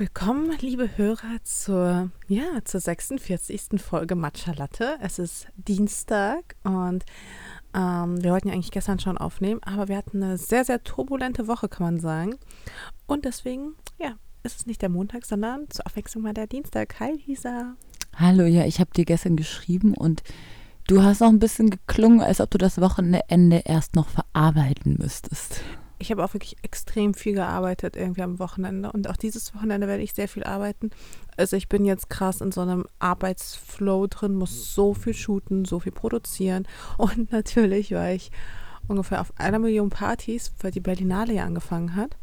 Willkommen, liebe Hörer, zur, ja, zur 46. Folge Matcha Latte. Es ist Dienstag und ähm, wir wollten ja eigentlich gestern schon aufnehmen, aber wir hatten eine sehr, sehr turbulente Woche, kann man sagen. Und deswegen, ja, ist es nicht der Montag, sondern zur Abwechslung mal der Dienstag. Hi, Lisa. Hallo, ja, ich habe dir gestern geschrieben und du hast auch ein bisschen geklungen, als ob du das Wochenende erst noch verarbeiten müsstest ich habe auch wirklich extrem viel gearbeitet irgendwie am Wochenende und auch dieses Wochenende werde ich sehr viel arbeiten. Also ich bin jetzt krass in so einem Arbeitsflow drin, muss so viel shooten, so viel produzieren und natürlich war ich ungefähr auf einer Million Partys, weil die Berlinale ja angefangen hat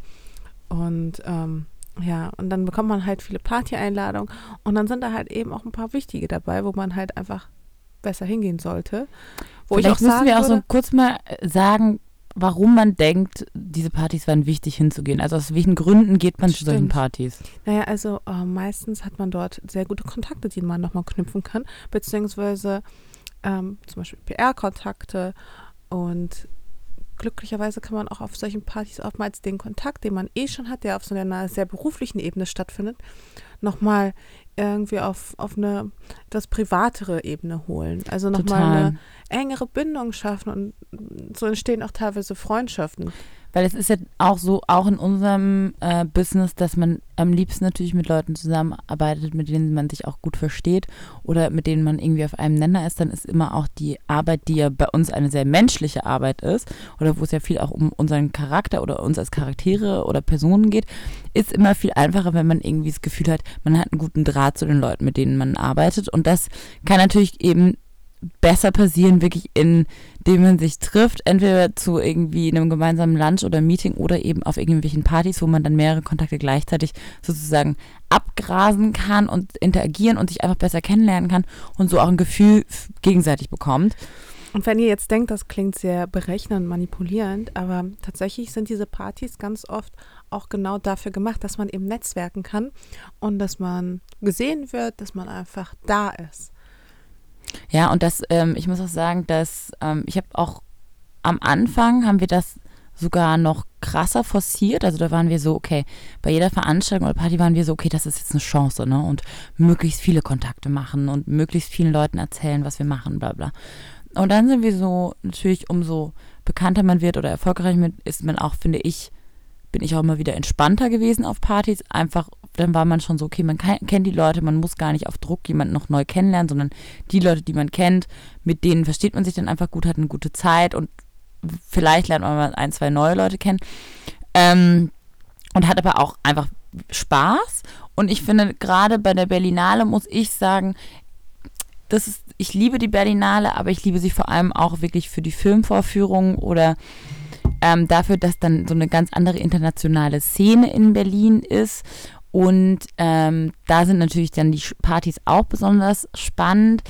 und ähm, ja, und dann bekommt man halt viele Party-Einladungen und dann sind da halt eben auch ein paar wichtige dabei, wo man halt einfach besser hingehen sollte. Wo Vielleicht ich auch müssen wir auch so kurz mal sagen, warum man denkt, diese Partys wären wichtig hinzugehen. Also aus welchen Gründen geht man Stimmt. zu solchen Partys? Naja, also äh, meistens hat man dort sehr gute Kontakte, die man nochmal knüpfen kann, beziehungsweise ähm, zum Beispiel PR-Kontakte und glücklicherweise kann man auch auf solchen Partys oftmals den Kontakt, den man eh schon hat, der auf so einer sehr beruflichen Ebene stattfindet, nochmal irgendwie auf, auf eine etwas privatere Ebene holen. Also nochmal eine engere Bindung schaffen und so entstehen auch teilweise Freundschaften. Weil es ist ja auch so, auch in unserem äh, Business, dass man am liebsten natürlich mit Leuten zusammenarbeitet, mit denen man sich auch gut versteht oder mit denen man irgendwie auf einem Nenner ist, dann ist immer auch die Arbeit, die ja bei uns eine sehr menschliche Arbeit ist oder wo es ja viel auch um unseren Charakter oder uns als Charaktere oder Personen geht, ist immer viel einfacher, wenn man irgendwie das Gefühl hat, man hat einen guten Draht zu den Leuten, mit denen man arbeitet. Und das kann natürlich eben besser passieren, wirklich indem man sich trifft, entweder zu irgendwie einem gemeinsamen Lunch oder Meeting oder eben auf irgendwelchen Partys, wo man dann mehrere Kontakte gleichzeitig sozusagen abgrasen kann und interagieren und sich einfach besser kennenlernen kann und so auch ein Gefühl gegenseitig bekommt. Und wenn ihr jetzt denkt, das klingt sehr berechnend, manipulierend, aber tatsächlich sind diese Partys ganz oft auch genau dafür gemacht, dass man eben netzwerken kann und dass man gesehen wird, dass man einfach da ist. Ja, und das, ähm, ich muss auch sagen, dass ähm, ich habe auch am Anfang haben wir das sogar noch krasser forciert. Also da waren wir so, okay, bei jeder Veranstaltung oder Party waren wir so, okay, das ist jetzt eine Chance, ne? Und möglichst viele Kontakte machen und möglichst vielen Leuten erzählen, was wir machen, bla bla. Und dann sind wir so, natürlich, umso bekannter man wird oder erfolgreicher ist man auch, finde ich, bin ich auch immer wieder entspannter gewesen auf Partys. Einfach, dann war man schon so, okay, man kann, kennt die Leute, man muss gar nicht auf Druck jemanden noch neu kennenlernen, sondern die Leute, die man kennt, mit denen versteht man sich dann einfach gut, hat eine gute Zeit und vielleicht lernt man mal ein, zwei neue Leute kennen. Ähm, und hat aber auch einfach Spaß. Und ich finde, gerade bei der Berlinale muss ich sagen, das ist, ich liebe die Berlinale, aber ich liebe sie vor allem auch wirklich für die Filmvorführungen oder ähm, dafür, dass dann so eine ganz andere internationale Szene in Berlin ist. Und ähm, da sind natürlich dann die Partys auch besonders spannend.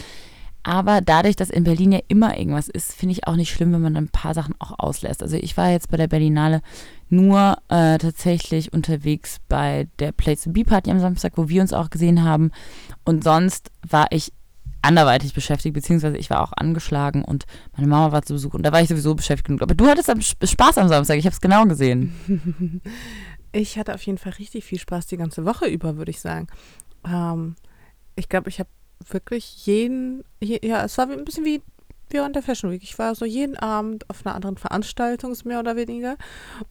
Aber dadurch, dass in Berlin ja immer irgendwas ist, finde ich auch nicht schlimm, wenn man ein paar Sachen auch auslässt. Also ich war jetzt bei der Berlinale nur äh, tatsächlich unterwegs bei der Place to Be Party am Samstag, wo wir uns auch gesehen haben. Und sonst war ich anderweitig beschäftigt, beziehungsweise ich war auch angeschlagen und meine Mama war zu Besuch und da war ich sowieso beschäftigt genug. Aber du hattest Spaß am Samstag, ich habe es genau gesehen. Ich hatte auf jeden Fall richtig viel Spaß die ganze Woche über, würde ich sagen. Ähm, ich glaube, ich habe wirklich jeden, je, ja, es war ein bisschen wie während der Fashion Week. Ich war so jeden Abend auf einer anderen Veranstaltung, mehr oder weniger.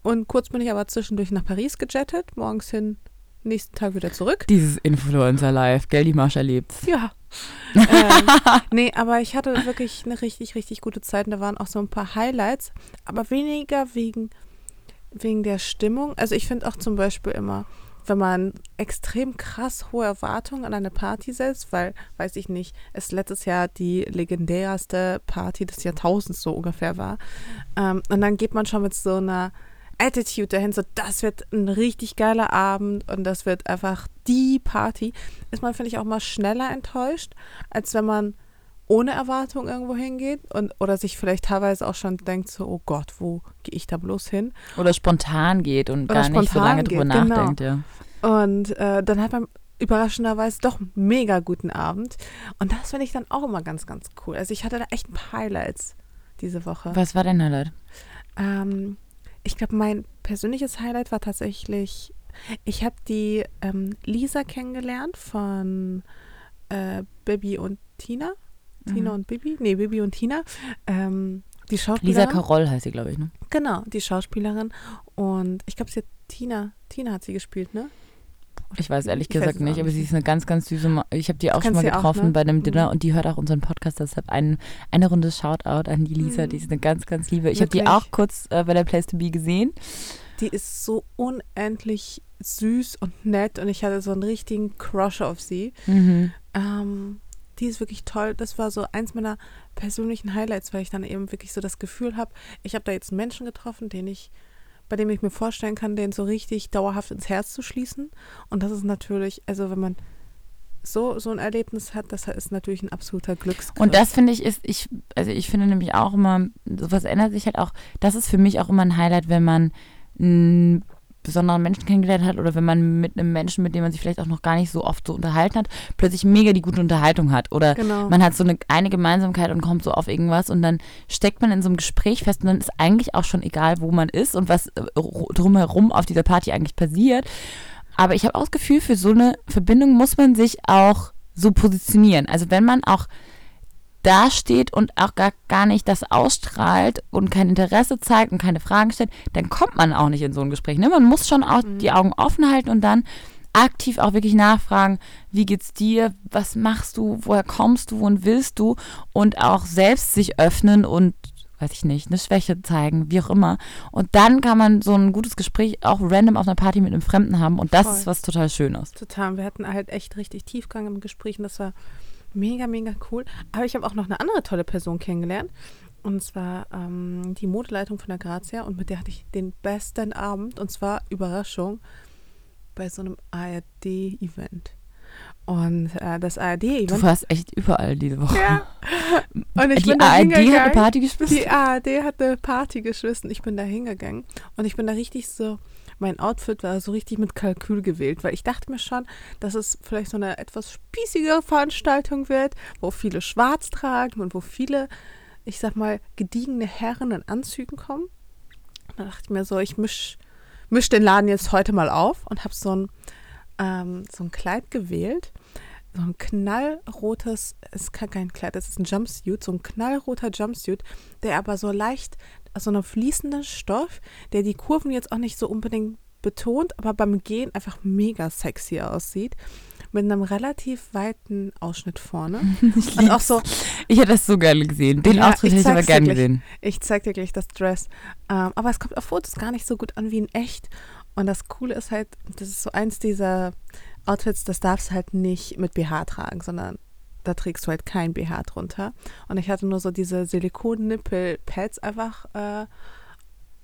Und kurz bin ich aber zwischendurch nach Paris gejettet, morgens hin nächsten Tag wieder zurück. Dieses Influencer-Life, gell, die Marsch erlebt's. Ja. ähm, nee, aber ich hatte wirklich eine richtig, richtig gute Zeit und da waren auch so ein paar Highlights, aber weniger wegen, wegen der Stimmung. Also ich finde auch zum Beispiel immer, wenn man extrem krass hohe Erwartungen an eine Party setzt, weil, weiß ich nicht, es letztes Jahr die legendärste Party des Jahrtausends so ungefähr war. Ähm, und dann geht man schon mit so einer Attitude dahin, so das wird ein richtig geiler Abend und das wird einfach die Party, ist man, finde ich, auch mal schneller enttäuscht, als wenn man ohne Erwartung irgendwo hingeht und oder sich vielleicht teilweise auch schon denkt, so, oh Gott, wo gehe ich da bloß hin? Oder spontan geht und oder gar nicht so lange drüber geht, genau. nachdenkt, ja. Und äh, dann hat man überraschenderweise doch einen mega guten Abend. Und das finde ich dann auch immer ganz, ganz cool. Also ich hatte da echt ein paar Highlights diese Woche. Was war dein Highlight? Ähm, ich glaube, mein persönliches Highlight war tatsächlich Ich habe die ähm, Lisa kennengelernt von äh, Bibi und Tina. Tina Mhm. und Bibi? Nee, Bibi und Tina. Ähm, die Lisa Schauspielerin. Caroll heißt sie, glaube ich, ne? Genau, die Schauspielerin. Und ich glaube, sie hat Tina. Tina hat sie gespielt, ne? Ich weiß ehrlich Ich weiß gesagt es auch nicht, aber sie ist eine ganz, ganz süße. Ma ich habe die auch schon mal sie auch, getroffen ne? bei einem Mhm. Dinner und die hört auch unseren Podcast. Deshalb ein, eine Runde Shoutout an die Lisa. Mhm. Die ist eine ganz, ganz liebe. Ich habe die auch kurz äh, bei der Place to Be gesehen. Die ist so unendlich süß und nett und ich hatte so einen richtigen Crush auf sie. Mhm. Ähm, die ist wirklich toll. Das war so eins meiner persönlichen Highlights, weil ich dann eben wirklich so das Gefühl habe, ich habe da jetzt einen Menschen getroffen, den ich, bei dem ich mir vorstellen kann, den so richtig dauerhaft ins Herz zu schließen. Und das ist natürlich, also wenn man so, so ein Erlebnis hat, das ist natürlich ein absoluter Glücksgriff. Und das finde ich ist, ich, also ich finde nämlich auch immer, sowas ändert sich halt auch, das ist für mich auch immer ein Highlight, wenn man einen besonderen Menschen kennengelernt hat oder wenn man mit einem Menschen, mit dem man sich vielleicht auch noch gar nicht so oft so unterhalten hat, plötzlich mega die gute Unterhaltung hat. Oder Genau. man hat so eine, eine Gemeinsamkeit und kommt so auf irgendwas und dann steckt man in so einem Gespräch fest und dann ist eigentlich auch schon egal, wo man ist und was äh, ru- drumherum auf dieser Party eigentlich passiert. Aber ich habe auch das Gefühl, für so eine Verbindung muss man sich auch so positionieren. Also wenn man auch da steht und auch gar, gar nicht das ausstrahlt und kein Interesse zeigt und keine Fragen stellt, dann kommt man auch nicht in so ein Gespräch. Ne? Man muss schon auch die Augen offen halten und dann aktiv auch wirklich nachfragen, wie geht's dir, was machst du, woher kommst du und willst du und auch selbst sich öffnen und weiß ich nicht, eine Schwäche zeigen, wie auch immer. Und dann kann man so ein gutes Gespräch auch random auf einer Party mit einem Fremden haben und das Voll. ist was total Schönes. Total. Wir hatten halt echt richtig Tiefgang im Gespräch und das war mega, mega cool. Aber ich habe auch noch eine andere tolle Person kennengelernt. Und zwar ähm, die Modeleitung von der Grazia. Und mit der hatte ich den besten Abend. Und zwar Überraschung bei so einem ARD-Event. Und äh, das Du ARD-Event. warst echt überall diese Woche. Ja. Und ich die bin da ARD hat eine. Party gespielt. Die ARD hat eine Party geschmissen. Ich bin da hingegangen und ich bin da richtig so, mein Outfit war so richtig mit Kalkül gewählt, weil ich dachte mir schon, dass es vielleicht so eine etwas spießige Veranstaltung wird, wo viele schwarz tragen und wo viele, ich sag mal, gediegene Herren in Anzügen kommen. Da dachte ich mir so, ich misch, misch den Laden jetzt heute mal auf und habe so ein, ähm, so ein Kleid gewählt. So ein knallrotes, es ist kein- Kleid, es ist ein Jumpsuit, so ein knallroter Jumpsuit, der aber so leicht so einem fließenden Stoff, der die Kurven jetzt auch nicht so unbedingt betont, aber beim Gehen einfach mega sexy aussieht. Mit einem relativ weiten Ausschnitt vorne. Ich, Und auch so, ich hätte das so gerne gesehen. Den Ja, ich hätte ich aber gerne gesehen. Ich zeig dir gleich das Dress. Ähm, aber es kommt auf Fotos gar nicht so gut an wie in echt. Und das Coole ist halt, das ist so eins dieser Outfits, das darfst du halt nicht mit BH tragen, sondern da trägst du halt kein BH drunter. Und ich hatte nur so diese Silikon-Nippel-Pads einfach, äh,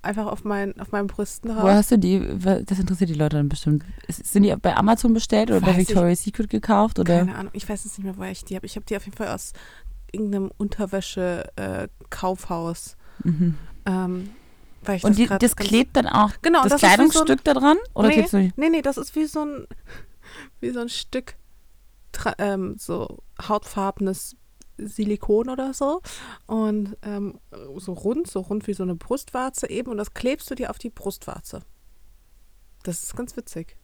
einfach auf, mein, auf meinen Brüsten Wo drauf. hast du die? Das interessiert die Leute dann bestimmt. Sind die bei Amazon bestellt oder bei Weiß ich- Victoria's Secret gekauft? Oder? Keine Ahnung, ich weiß jetzt nicht mehr, woher ich die habe. Ich habe die auf jeden Fall aus irgendeinem Unterwäsche-Kaufhaus. Mhm. ähm, ich Und die, das klebt dann auch Genau, das, das wie so ein- Kleidungsstück da dran? Oder nee, klebst du nee, nee, das ist wie so ein, wie so ein Stück ähm, so hautfarbenes Silikon oder so. Und ähm, so rund, so rund wie so eine Brustwarze eben. Und das klebst du dir auf die Brustwarze. Das ist ganz witzig.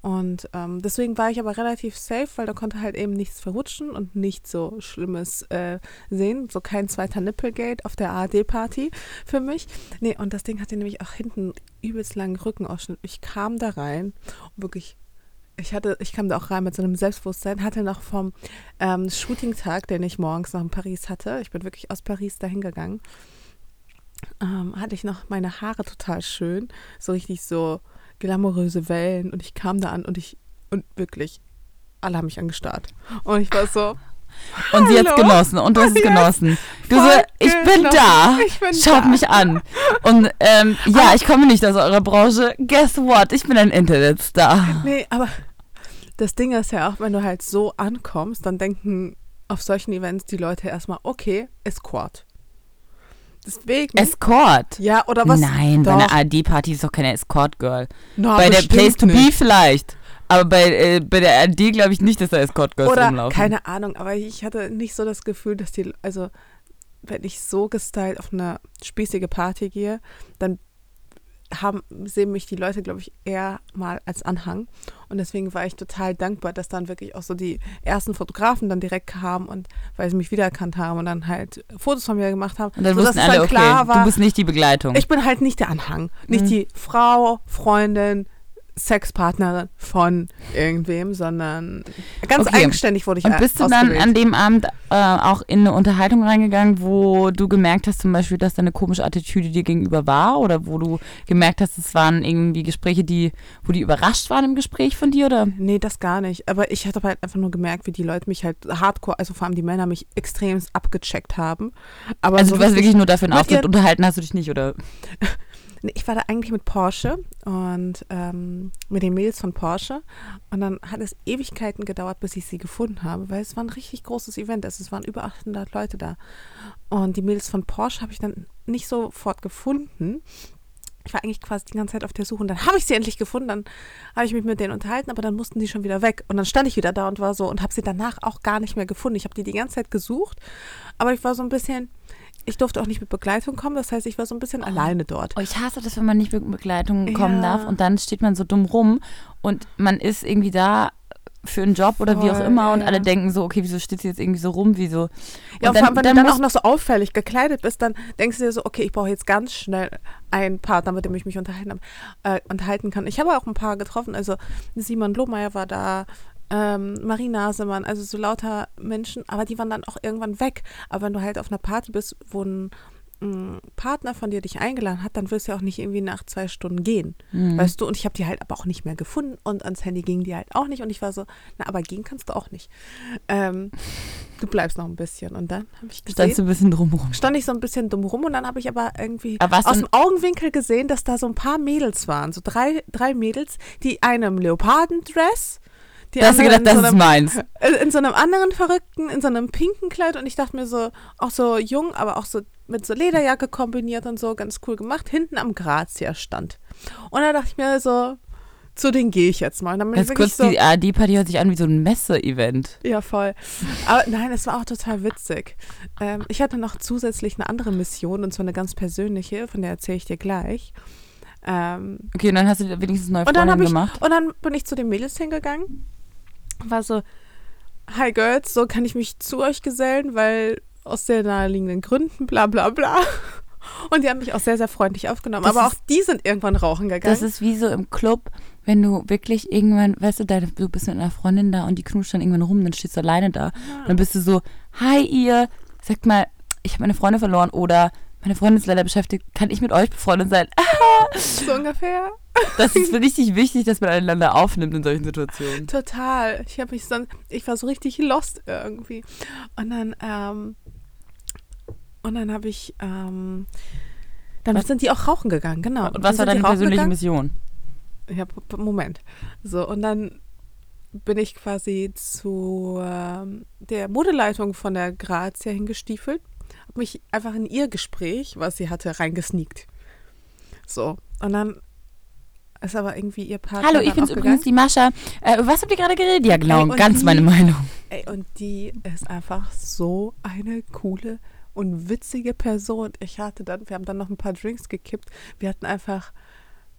Und ähm, deswegen war ich aber relativ safe, weil da konnte halt eben nichts verrutschen und nichts so Schlimmes äh, sehen. So kein zweiter Nippelgate auf der ARD-Party für mich. Nee, und das Ding hatte nämlich auch hinten übelst langen Rückenausschnitt. Ich kam da rein und wirklich, ich hatte, ich kam da auch rein mit so einem Selbstbewusstsein, hatte noch vom ähm, Shooting-Tag, den ich morgens noch in Paris hatte, ich bin wirklich aus Paris dahin gegangen, ähm, hatte ich noch meine Haare total schön, so richtig so glamouröse Wellen und ich kam da an und ich, und wirklich, alle haben mich angestarrt. Und ich war so, Und sie Hallo? genossen und du hast es genossen. Du so, ich bin da. Ich bin Schaut da. mich an. Und ähm, ja, ich komme nicht aus eurer Branche. Guess what? Ich bin ein Internetstar. Nee, aber das Ding ist ja auch, wenn du halt so ankommst, dann denken auf solchen Events die Leute erstmal, okay, Escort. Deswegen. Escort. ja, oder was? Nein, bei Doch. einer AD-Party ist doch keine Escort-Girl. Bei der Place to Be nicht. vielleicht. Aber bei, äh, bei der AD glaube ich nicht, dass da Escort-Girls Oder rumlaufen. keine Ahnung, aber ich hatte nicht so das Gefühl, dass die, also wenn ich so gestylt auf eine spießige Party gehe, dann haben, sehen mich die Leute, glaube ich, eher mal als Anhang. Und deswegen war ich total dankbar, dass dann wirklich auch so die ersten Fotografen dann direkt kamen und weil sie mich wiedererkannt haben und dann halt Fotos von mir gemacht haben. Und dann so, wussten alle, dann klar okay, war, du bist nicht die Begleitung. ich bin halt nicht der Anhang. Nicht Mhm. die Frau, Freundin, Sexpartnerin von irgendwem, sondern ganz Okay. eigenständig wurde ich Und bist du dann an dem Abend äh, auch in eine Unterhaltung reingegangen, wo du gemerkt hast zum Beispiel, dass da eine komische Attitüde dir gegenüber war oder wo du gemerkt hast, es waren irgendwie Gespräche, die, wo die überrascht waren im Gespräch von dir oder? Nee, das gar nicht. Aber ich hatte halt einfach nur gemerkt, wie die Leute mich halt hardcore, also vor allem die Männer, mich extrem abgecheckt haben. Aber Also so du warst wirklich nur dafür einen Auftritt, unterhalten hast du dich nicht oder? Ich war da eigentlich mit Porsche und ähm, mit den Mädels von Porsche. Und dann hat es Ewigkeiten gedauert, bis ich sie gefunden habe, weil es war ein richtig großes Event. Also es waren über 800 Leute da. Und die Mädels von Porsche habe ich dann nicht sofort gefunden. Ich war eigentlich quasi die ganze Zeit auf der Suche und dann habe ich sie endlich gefunden. Dann habe ich mich mit denen unterhalten, aber dann mussten die schon wieder weg. Und dann stand ich wieder da und war so und habe sie danach auch gar nicht mehr gefunden. Ich habe die die ganze Zeit gesucht, aber ich war so ein bisschen, ich durfte auch nicht mit Begleitung kommen. Das heißt, ich war so ein bisschen alleine dort. Oh, ich hasse das, wenn man nicht mit Begleitung kommen Ja. darf und dann steht man so dumm rum und man ist irgendwie da für einen Job oder wie auch Voll, immer und ja. alle denken so, okay, wieso steht sie jetzt irgendwie so rum, wieso? Ja, Und und vor allem, wenn du dann auch noch so auffällig gekleidet bist, dann denkst du dir so, okay, ich brauche jetzt ganz schnell einen Partner, mit dem ich mich unterhalten, äh, unterhalten kann. Ich habe auch ein paar getroffen, also Simon Lohmeier war da, ähm, Marie Nasemann, also so lauter Menschen, aber die waren dann auch irgendwann weg. Aber wenn du halt auf einer Party bist, wo ein, ein Partner von dir dich eingeladen hat, dann wirst du ja auch nicht irgendwie nach zwei Stunden gehen, Mhm. weißt du? Und ich habe die halt aber auch nicht mehr gefunden und ans Handy ging die halt auch nicht und ich war so, na, aber gehen kannst du auch nicht. Ähm, du bleibst noch ein bisschen und dann habe ich gesehen, Standst du ein bisschen drumherum. stand ich so ein bisschen dumm rum und dann habe ich aber irgendwie Aber aus dem Augenwinkel gesehen, dass da so ein paar Mädels waren, so drei, drei Mädels, die eine im Leopardendress, die Da hast du gedacht, das so ist einem, meins. äh, in so einem anderen verrückten, in so einem pinken Kleid und ich dachte mir so, auch so jung, aber auch so mit so Lederjacke kombiniert und so, ganz cool gemacht, hinten am Grazia stand. Und da dachte ich mir so, zu denen gehe ich jetzt mal. Ganz kurz, so, die ARD-Party hört sich an wie so ein Messe-Event. ja, voll. Aber nein, es war auch total witzig. Ähm, ich hatte noch zusätzlich eine andere Mission, und zwar eine ganz persönliche, von der erzähle ich dir gleich. Ähm, Okay, und dann hast du wenigstens neue und dann ich, gemacht. und dann bin ich zu den Mädels hingegangen, war so, hi Girls, so kann ich mich zu euch gesellen, weil aus sehr naheliegenden Gründen, bla bla bla. Und die haben mich auch sehr, sehr freundlich aufgenommen. Das Aber auch ist- die sind irgendwann rauchen gegangen. Das ist wie so im Club, wenn du wirklich irgendwann, weißt du, deine, du bist mit einer Freundin da und die knutscht dann irgendwann rum, dann stehst du alleine da. Und dann bist du so, hi ihr, sagt mal, ich habe meine Freundin verloren oder meine Freundin ist leider beschäftigt, kann ich mit euch befreundet sein? So ungefähr. Das ist richtig wichtig, dass man einander aufnimmt in solchen Situationen. Total. Ich habe mich dann, ich war so richtig lost irgendwie. Und dann, ähm, und dann habe ich, ähm, dann Was- sind die auch rauchen gegangen, genau. Und was war deine persönliche gegangen. Mission? Ja, Moment. So, und dann bin ich quasi zu ähm, der Modeleitung von der Grazia hingestiefelt, habe mich einfach in ihr Gespräch, was sie hatte, reingesneakt. So, und dann ist aber irgendwie ihr Partner Hallo, ich bin's auch übrigens, die Mascha. Äh, was habt ihr gerade geredet? Ja, genau, Ey, ganz die- meine Meinung. Ey, und die ist einfach so eine coole und witzige Person. Ich hatte dann, wir haben dann noch ein paar Drinks gekippt. Wir hatten einfach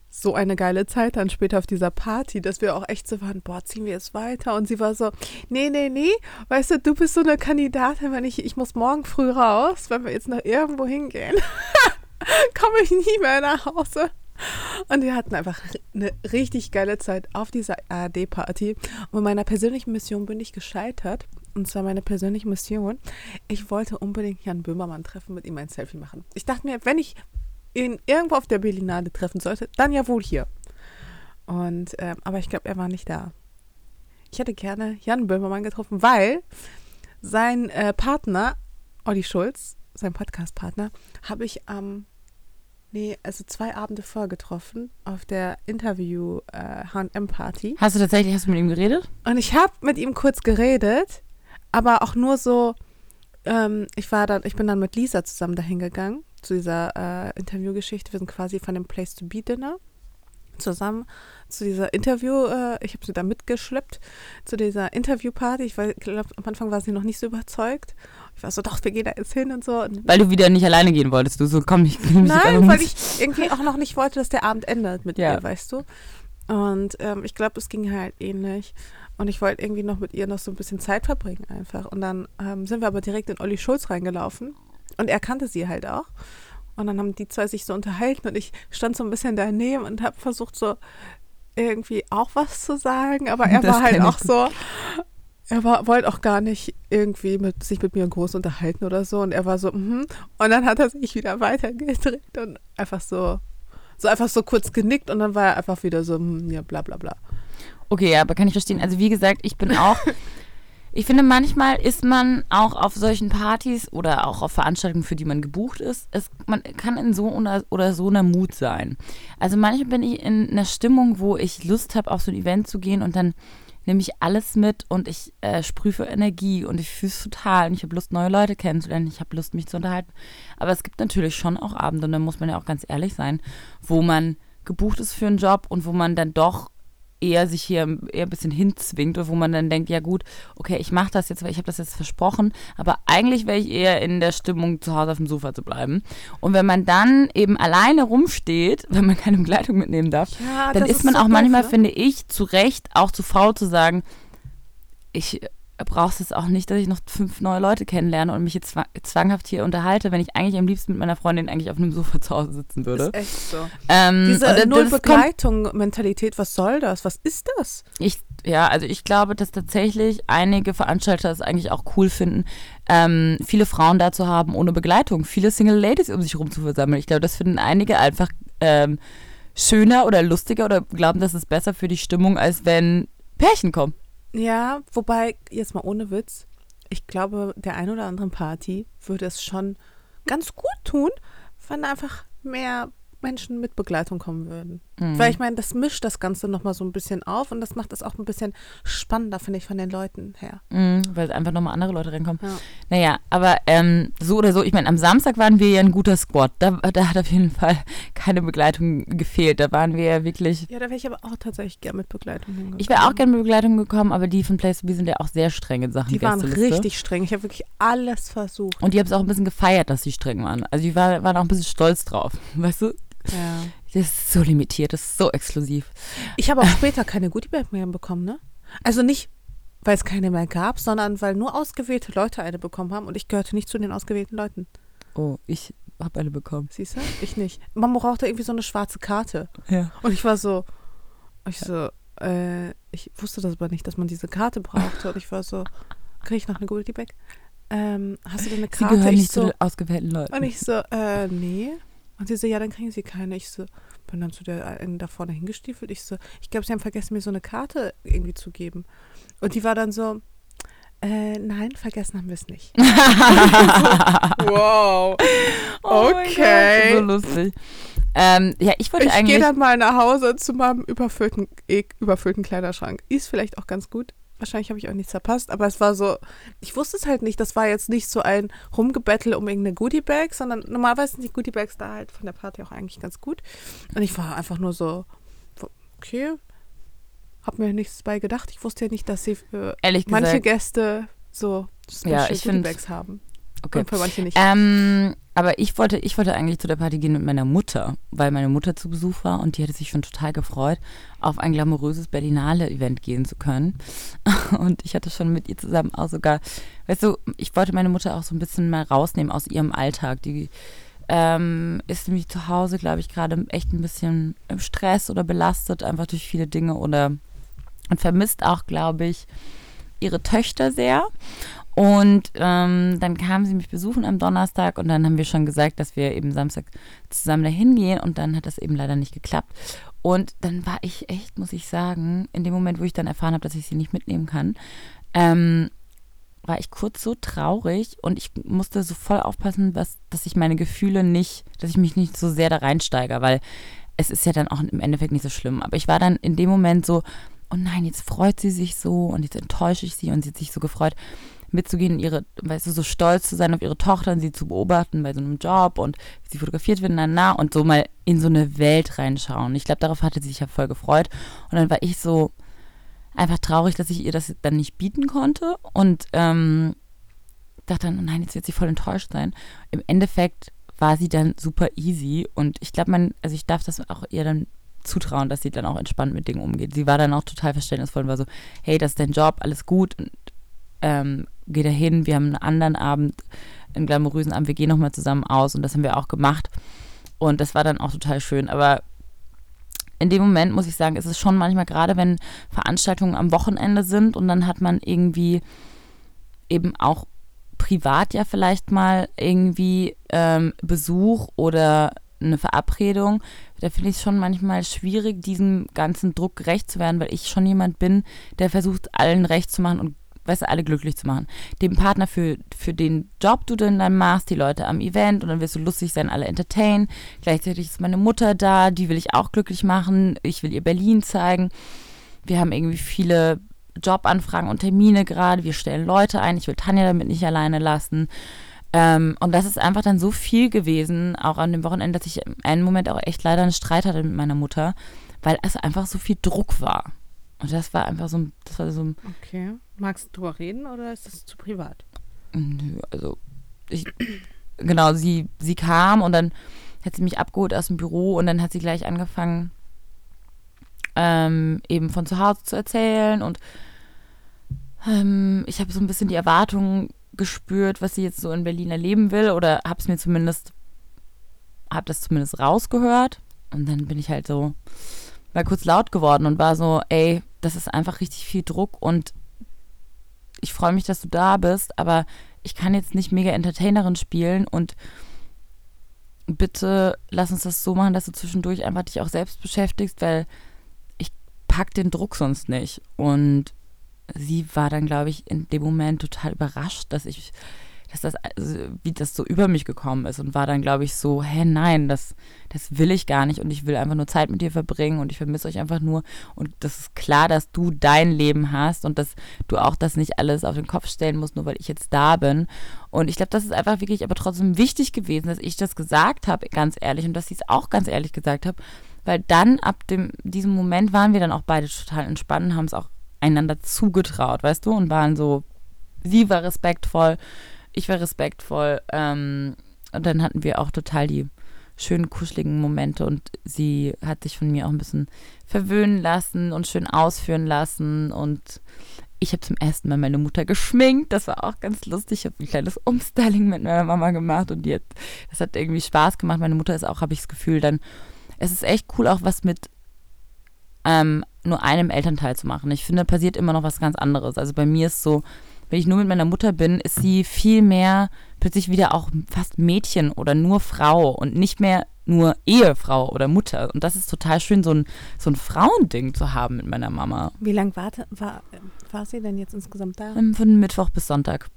so eine geile Zeit dann später auf dieser Party, dass wir auch echt so waren, boah, ziehen wir jetzt weiter? Und sie war so, nee, nee, nee, weißt du, du bist so eine Kandidatin, wenn ich, ich muss morgen früh raus, wenn wir jetzt noch irgendwo hingehen, komme ich nie mehr nach Hause. Und wir hatten einfach eine richtig geile Zeit auf dieser ARD-Party. Und meiner persönlichen Mission bin ich gescheitert. Und zwar meine persönliche Mission. Ich wollte unbedingt Jan Böhmermann treffen, mit ihm ein Selfie machen. Ich dachte mir, wenn ich ihn irgendwo auf der Berlinale treffen sollte, dann ja wohl hier. Und, ähm, aber ich glaube, er war nicht da. Ich hätte gerne Jan Böhmermann getroffen, weil sein äh, Partner, Olli Schulz, sein Podcast-Partner, habe ich am, nee, also zwei Abende vorher getroffen auf der Interview äh, H&M-Party. Hast du tatsächlich, hast du mit ihm geredet? Und ich habe mit ihm kurz geredet, aber auch nur so, ähm, ich war dann, ich bin dann mit Lisa zusammen dahin gegangen, zu dieser äh, Interviewgeschichte. Wir sind quasi von dem Place to Be Dinner zusammen zu dieser Interview, äh, ich habe sie da mitgeschleppt, zu dieser Interviewparty. Ich glaube, am Anfang war sie noch nicht so überzeugt. Ich war so, doch, wir gehen da jetzt hin und so. Und weil du wieder nicht alleine gehen wolltest, du so, komm, ich nehme Nein, weil ich irgendwie auch noch nicht wollte, dass der Abend endet mit ja. ihr, weißt du. Und ähm, ich glaube, es ging halt ähnlich. Und ich wollte irgendwie noch mit ihr noch so ein bisschen Zeit verbringen einfach. Und dann ähm, sind wir aber direkt in Olli Schulz reingelaufen. Und er kannte sie halt auch. Und dann haben die zwei sich so unterhalten und ich stand so ein bisschen daneben und habe versucht so irgendwie auch was zu sagen, aber er das war halt auch so, er war, wollte auch gar nicht irgendwie mit, sich mit mir groß unterhalten oder so und er war so, mhm. und dann hat er sich wieder weitergedreht und einfach so, so einfach so kurz genickt und dann war er einfach wieder so, mm, ja, bla bla bla. Okay, ja, aber kann ich verstehen. Also wie gesagt, ich bin auch Ich finde, manchmal ist man auch auf solchen Partys oder auch auf Veranstaltungen, für die man gebucht ist, es, man kann in so oder, oder so einer Mut sein. Also manchmal bin ich in einer Stimmung, wo ich Lust habe, auf so ein Event zu gehen und dann nehme ich alles mit und ich äh, sprühe Energie und ich fühle es total und ich habe Lust, neue Leute kennenzulernen, ich habe Lust, mich zu unterhalten. Aber es gibt natürlich schon auch Abende, und da muss man ja auch ganz ehrlich sein, wo man gebucht ist für einen Job und wo man dann doch eher sich hier eher ein bisschen hinzwingt, wo man dann denkt, ja gut, okay, ich mache das jetzt, weil ich habe das jetzt versprochen, aber eigentlich wäre ich eher in der Stimmung, zu Hause auf dem Sofa zu bleiben. Und wenn man dann eben alleine rumsteht, wenn man keine Begleitung mitnehmen darf, ja, dann ist man so auch manchmal, ne? finde ich, zu Recht auch zu faul zu sagen, ich brauchst es auch nicht, dass ich noch fünf neue Leute kennenlerne und mich jetzt zwanghaft hier unterhalte, wenn ich eigentlich am liebsten mit meiner Freundin eigentlich auf einem Sofa zu Hause sitzen würde. Das ist echt so. Ähm, Diese Null-Begleitung-Mentalität, was soll das? Was ist das? Ich, ja, also ich glaube, dass tatsächlich einige Veranstalter es eigentlich auch cool finden, ähm, viele Frauen da zu haben ohne Begleitung, viele Single Ladies um sich herum zu versammeln. Ich glaube, das finden einige einfach ähm, schöner oder lustiger oder glauben, das ist besser für die Stimmung, als wenn Pärchen kommen. Ja, wobei, jetzt mal ohne Witz, ich glaube, der ein oder anderen Party würde es schon ganz gut tun, wenn einfach mehr Menschen mit Begleitung kommen würden. Mhm. Weil ich meine, das mischt das Ganze nochmal so ein bisschen auf und das macht es auch ein bisschen spannender, finde ich, von den Leuten her. Mhm, weil einfach nochmal andere Leute reinkommen. Ja. Naja, aber ähm, so oder so, ich meine, am Samstag waren wir ja ein guter Squad. Da, da hat auf jeden Fall keine Begleitung gefehlt. Da waren wir ja wirklich. Ja, da wäre ich aber auch tatsächlich gerne mit Begleitung hingekommen. Ich wäre auch gerne mit Begleitung gekommen, aber die von Place to Be sind ja auch sehr streng in Sachen Die waren richtig streng. Ich habe wirklich alles versucht. Und die haben es auch ein bisschen gefeiert, dass sie streng waren. Also die war, waren auch ein bisschen stolz drauf. Weißt du? Ja. Das ist so limitiert, das ist so exklusiv. Ich habe auch später keine Goodiebag mehr bekommen, ne? Also nicht, weil es keine mehr gab, sondern weil nur ausgewählte Leute eine bekommen haben und ich gehörte nicht zu den ausgewählten Leuten. Oh, ich habe eine bekommen. Siehst du? Ich nicht. Man brauchte irgendwie so eine schwarze Karte. Ja. Und ich war so, ich so, äh, ich wusste das aber nicht, dass man diese Karte brauchte. Und ich war so, kriege ich noch eine Goodiebag? Ähm, hast du denn eine Karte? Sie gehören nicht so, zu den ausgewählten Leuten. Und ich so, äh, nee. Und sie so, ja, dann kriegen sie keine. Ich so, bin dann zu der einen da vorne hingestiefelt. Ich so, ich glaube, sie haben vergessen, mir so eine Karte irgendwie zu geben. Und die war dann so, äh, nein, vergessen haben wir es nicht. wow. Oh okay. Gott, so lustig. Ähm, ja, ich wollte ich eigentlich. Ich gehe dann mal nach Hause zu meinem überfüllten, eh, überfüllten Kleiderschrank. Ist vielleicht auch ganz gut. Wahrscheinlich habe ich auch nichts verpasst, aber es war so, ich wusste es halt nicht. Das war jetzt nicht so ein Rumgebettel um irgendeine Goodiebag, sondern normalerweise sind die Goodiebags da halt von der Party auch eigentlich ganz gut. Und ich war einfach nur so, okay, habe mir nichts bei gedacht. Ich wusste ja nicht, dass sie für Ehrlich manche Gäste so Special ja, Goodiebags haben. Okay. Und für manche nicht. Ähm, aber ich wollte, ich wollte eigentlich zu der Party gehen mit meiner Mutter, weil meine Mutter zu Besuch war und die hätte sich schon total gefreut, auf ein glamouröses Berlinale-Event gehen zu können. Und ich hatte schon mit ihr zusammen auch sogar, weißt du, ich wollte meine Mutter auch so ein bisschen mal rausnehmen aus ihrem Alltag. Die ähm, ist nämlich zu Hause, glaube ich, gerade echt ein bisschen im Stress oder belastet, einfach durch viele Dinge oder und vermisst auch, glaube ich, ihre Töchter sehr. Und ähm, dann kam sie mich besuchen am Donnerstag und dann haben wir schon gesagt, dass wir eben Samstag zusammen dahin gehen und dann hat das eben leider nicht geklappt. Und dann war ich echt, muss ich sagen, in dem Moment, wo ich dann erfahren habe, dass ich sie nicht mitnehmen kann, ähm, war ich kurz so traurig und ich musste so voll aufpassen, was, dass ich meine Gefühle nicht, dass ich mich nicht so sehr da reinsteige, weil es ist ja dann auch im Endeffekt nicht so schlimm. Aber ich war dann in dem Moment so, oh nein, jetzt freut sie sich so und jetzt enttäusche ich sie und sie hat sich so gefreut mitzugehen, ihre, weißt du, so stolz zu sein auf ihre Tochter und sie zu beobachten bei so einem Job und sie fotografiert wird, na, na, und so mal in so eine Welt reinschauen. Ich glaube, darauf hatte sie sich ja voll gefreut. Und dann war ich so einfach traurig, dass ich ihr das dann nicht bieten konnte und ähm, dachte dann, oh nein, jetzt wird sie voll enttäuscht sein. Im Endeffekt war sie dann super easy und ich glaube, man, also ich darf das auch ihr dann zutrauen, dass sie dann auch entspannt mit Dingen umgeht. Sie war dann auch total verständnisvoll und war so, hey, das ist dein Job, alles gut und ähm, geh da hin, wir haben einen anderen Abend, einen glamourösen Abend, wir gehen nochmal zusammen aus und das haben wir auch gemacht. Und das war dann auch total schön, aber in dem Moment muss ich sagen, ist es schon manchmal gerade, wenn Veranstaltungen am Wochenende sind und dann hat man irgendwie eben auch privat ja vielleicht mal irgendwie ähm, Besuch oder eine Verabredung, da finde ich es schon manchmal schwierig, diesem ganzen Druck gerecht zu werden, weil ich schon jemand bin, der versucht, allen recht zu machen und weißt du, alle glücklich zu machen. Dem Partner für, für den Job, du denn dann machst, die Leute am Event und dann wirst du lustig sein, alle entertain. Gleichzeitig ist meine Mutter da, die will ich auch glücklich machen. Ich will ihr Berlin zeigen. Wir haben irgendwie viele Jobanfragen und Termine gerade. Wir stellen Leute ein. Ich will Tanja damit nicht alleine lassen. Ähm, und das ist einfach dann so viel gewesen, auch an dem Wochenende, dass ich einen Moment auch echt leider einen Streit hatte mit meiner Mutter, weil es einfach so viel Druck war. Und das war einfach so, das war so. Okay. Magst du drüber reden oder ist das zu privat? Nö, also ich, genau, sie, sie kam und dann hat sie mich abgeholt aus dem Büro und dann hat sie gleich angefangen, ähm, eben von zu Hause zu erzählen und ähm, ich habe so ein bisschen die Erwartungen gespürt, was sie jetzt so in Berlin erleben will oder habe es mir zumindest, habe das zumindest rausgehört und dann bin ich halt so mal kurz laut geworden und war so, ey, das ist einfach richtig viel Druck und ich freue mich, dass du da bist, aber ich kann jetzt nicht mega Entertainerin spielen und bitte lass uns das so machen, dass du zwischendurch einfach dich auch selbst beschäftigst, weil ich pack den Druck sonst nicht. Und sie war dann, glaube ich, in dem Moment total überrascht, dass ich dass das, also, wie das so über mich gekommen ist und war dann, glaube ich, so, hä, nein, das, das will ich gar nicht und ich will einfach nur Zeit mit dir verbringen und ich vermisse euch einfach nur. Und das ist klar, dass du dein Leben hast und dass du auch das nicht alles auf den Kopf stellen musst, nur weil ich jetzt da bin. Und ich glaube, das ist einfach wirklich aber trotzdem wichtig gewesen, dass ich das gesagt habe, ganz ehrlich und dass sie es auch ganz ehrlich gesagt habe, weil dann ab dem, diesem Moment waren wir dann auch beide total entspannt, haben es auch einander zugetraut, weißt du, und waren so, sie war respektvoll, ich war respektvoll. Ähm, und dann hatten wir auch total die schönen, kuscheligen Momente und sie hat sich von mir auch ein bisschen verwöhnen lassen und schön ausführen lassen und ich habe zum ersten Mal meine Mutter geschminkt. Das war auch ganz lustig. Ich habe ein kleines Umstyling mit meiner Mama gemacht und hat, das hat irgendwie Spaß gemacht. Meine Mutter ist auch, habe ich das Gefühl, dann, es ist echt cool, auch was mit ähm, nur einem Elternteil zu machen. Ich finde, passiert immer noch was ganz anderes. Also bei mir ist so, wenn ich nur mit meiner Mutter bin, ist sie viel mehr plötzlich wieder auch fast Mädchen oder nur Frau und nicht mehr nur Ehefrau oder Mutter. Und das ist total schön, so ein, so ein Frauending zu haben mit meiner Mama. Wie lange war, war, war sie denn jetzt insgesamt da? Ähm, von Mittwoch bis Sonntag.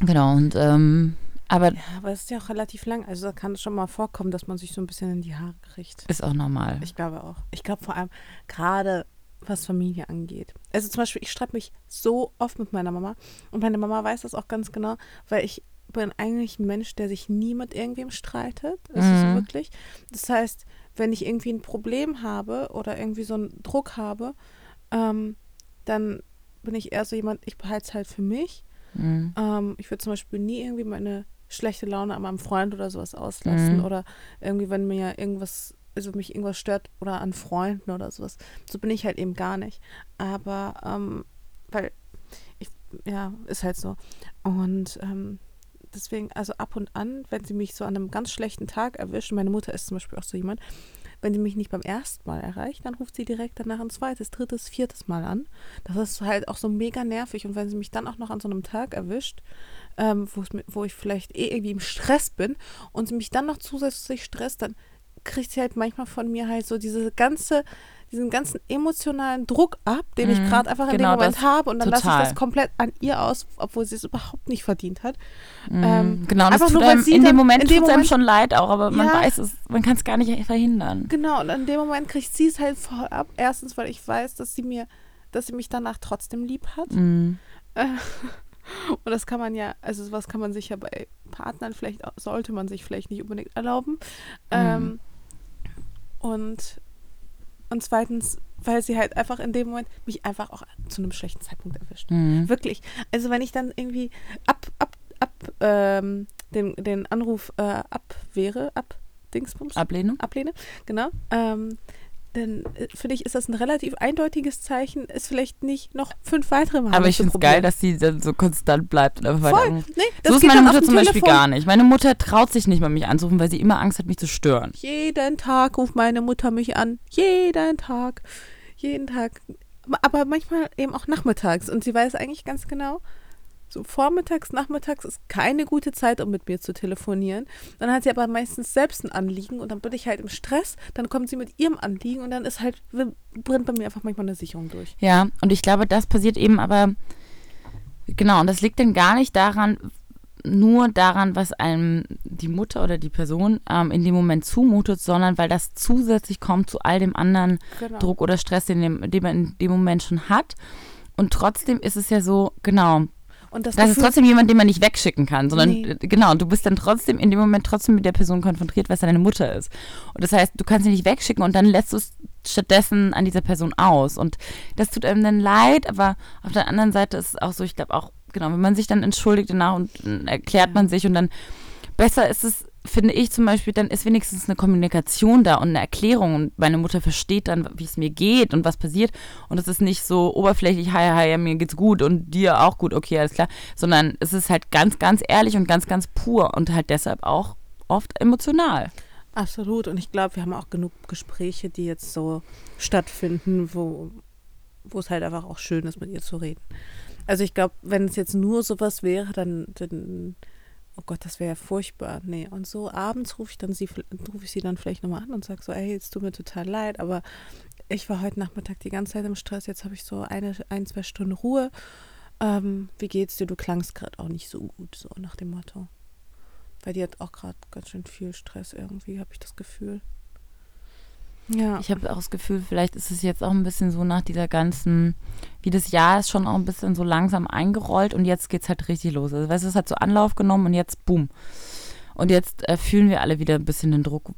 Genau, und ähm, aber. Ja, aber es ist ja auch relativ lang. Also da kann es schon mal vorkommen, dass man sich so ein bisschen in die Haare kriegt. Ist auch normal. Ich glaube auch. Ich glaube vor allem, gerade was Familie angeht. Also zum Beispiel, ich streite mich so oft mit meiner Mama und meine Mama weiß das auch ganz genau, weil ich bin eigentlich ein Mensch, der sich nie mit irgendwem streitet. Das mhm. ist wirklich. Das heißt, wenn ich irgendwie ein Problem habe oder irgendwie so einen Druck habe, ähm, dann bin ich eher so jemand, ich behalte es halt für mich. Mhm. Ähm, ich würde zum Beispiel nie irgendwie meine schlechte Laune an meinem Freund oder sowas auslassen mhm. oder irgendwie, wenn mir irgendwas also mich irgendwas stört oder an Freunden oder sowas. So bin ich halt eben gar nicht. Aber, ähm, weil ich, ja, ist halt so. Und ähm, deswegen, also ab und an, wenn sie mich so an einem ganz schlechten Tag erwischen, meine Mutter ist zum Beispiel auch so jemand, wenn sie mich nicht beim ersten Mal erreicht, dann ruft sie direkt danach ein zweites, drittes, viertes Mal an. Das ist halt auch so mega nervig. Und wenn sie mich dann auch noch an so einem Tag erwischt, ähm, wo ich vielleicht eh irgendwie im Stress bin und sie mich dann noch zusätzlich stresst, dann kriegt sie halt manchmal von mir halt so diese ganze, diesen ganzen emotionalen Druck ab, den ich mhm. gerade einfach in genau dem Moment habe und dann lasse ich das komplett an ihr aus, obwohl sie es überhaupt nicht verdient hat. Mhm. Ähm, genau, das tut einem, in dem Moment tut es einem schon leid auch, aber man ja, weiß es, man kann es gar nicht verhindern. Genau, und in dem Moment kriegt sie es halt voll ab. Erstens, weil ich weiß, dass sie mir, dass sie mich danach trotzdem lieb hat. Mhm. Äh, Und das kann man ja, also sowas kann man sich ja bei Partnern vielleicht, sollte man sich vielleicht nicht unbedingt erlauben. Mhm. Ähm, und, und zweitens, weil sie halt einfach in dem Moment mich einfach auch zu einem schlechten Zeitpunkt erwischt. Mhm. Wirklich. Also wenn ich dann irgendwie ab, ab, ab ähm, den, den Anruf äh, abwehre, ab Dingsbums. Ablehne. Ablehne, genau. Ähm, dann äh, finde ich, ist das ein relativ eindeutiges Zeichen, es vielleicht nicht noch fünf weitere Mal Aber ich finde es geil, dass sie dann so konstant bleibt und einfach Voll. Nee, das so ist meine Mutter zum Telefon. Beispiel gar nicht. Meine Mutter traut sich nicht mal mich anzurufen, weil sie immer Angst hat, mich zu stören. Jeden Tag ruft meine Mutter mich an. Jeden Tag. Jeden Tag. Aber manchmal eben auch nachmittags. Und sie weiß eigentlich ganz genau, so vormittags, nachmittags ist keine gute Zeit, um mit mir zu telefonieren. Dann hat sie aber meistens selbst ein Anliegen und dann bin ich halt im Stress. Dann kommt sie mit ihrem Anliegen und dann ist halt, brennt bei mir einfach manchmal eine Sicherung durch. Ja, und ich glaube, das passiert eben aber, genau, und das liegt dann gar nicht daran, nur daran, was einem die Mutter oder die Person ähm, in dem Moment zumutet, sondern weil das zusätzlich kommt zu all dem anderen genau. Druck oder Stress, den, dem, den man in dem Moment schon hat. Und trotzdem ist es ja so, genau, und das, das ist trotzdem jemand, den man nicht wegschicken kann, sondern nee. Äh, genau, du bist dann trotzdem in dem Moment trotzdem mit der Person konfrontiert, was deine Mutter ist. Und das heißt, du kannst sie nicht wegschicken und dann lässt du es stattdessen an dieser Person aus. Und das tut einem dann leid, aber auf der anderen Seite ist es auch so, ich glaube auch, genau, wenn man sich dann entschuldigt danach und erklärt man sich und dann besser ist es finde ich zum Beispiel, dann ist wenigstens eine Kommunikation da und eine Erklärung. Und meine Mutter versteht dann, wie es mir geht und was passiert. Und es ist nicht so oberflächlich, hi, hi, mir geht's gut und dir auch gut, okay, alles klar, sondern es ist halt ganz, ganz ehrlich und ganz, ganz pur und halt deshalb auch oft emotional. Absolut. Und ich glaube, wir haben auch genug Gespräche, die jetzt so stattfinden, wo, wo es halt einfach auch schön ist, mit ihr zu reden. Also ich glaube, wenn es jetzt nur sowas wäre, dann, dann oh Gott, das wäre ja furchtbar. Nee, und so abends rufe ich dann sie, rufe ich sie dann vielleicht nochmal an und sage so, ey, es tut mir total leid, aber ich war heute Nachmittag die ganze Zeit im Stress, jetzt habe ich so eine, ein, zwei Stunden Ruhe. Ähm, wie geht's dir? Du klangst gerade auch nicht so gut, so nach dem Motto. Weil die hat auch gerade ganz schön viel Stress irgendwie, habe ich das Gefühl. Ja. Ich habe auch das Gefühl, vielleicht ist es jetzt auch ein bisschen so nach dieser ganzen, wie das Jahr ist schon auch ein bisschen so langsam eingerollt und jetzt geht es halt richtig los. Also weißt du, es hat so Anlauf genommen und jetzt boom. Und jetzt äh, fühlen wir alle wieder ein bisschen den Druck,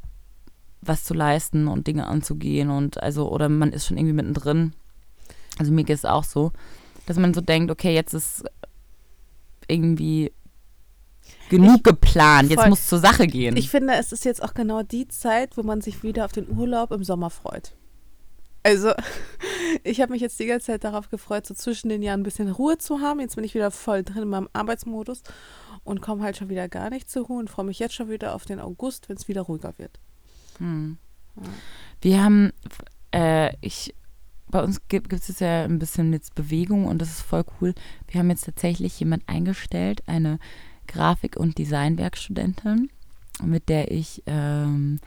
was zu leisten und Dinge anzugehen und also, oder man ist schon irgendwie mittendrin. Also mir geht es auch so, dass man so denkt, okay, jetzt ist irgendwie genug geplant. Jetzt muss zur Sache gehen. Ich finde, es ist jetzt auch genau die Zeit, wo man sich wieder auf den Urlaub im Sommer freut. Also, ich habe mich jetzt die ganze Zeit darauf gefreut, so zwischen den Jahren ein bisschen Ruhe zu haben. Jetzt bin ich wieder voll drin in meinem Arbeitsmodus und komme halt schon wieder gar nicht zur Ruhe und freue mich jetzt schon wieder auf den August, wenn es wieder ruhiger wird. Hm. Ja. Wir haben, äh, ich, bei uns gibt es jetzt ja ein bisschen jetzt Bewegung und das ist voll cool. Wir haben jetzt tatsächlich jemand eingestellt, eine Grafik- und Designwerkstudentin, mit der ich ähm,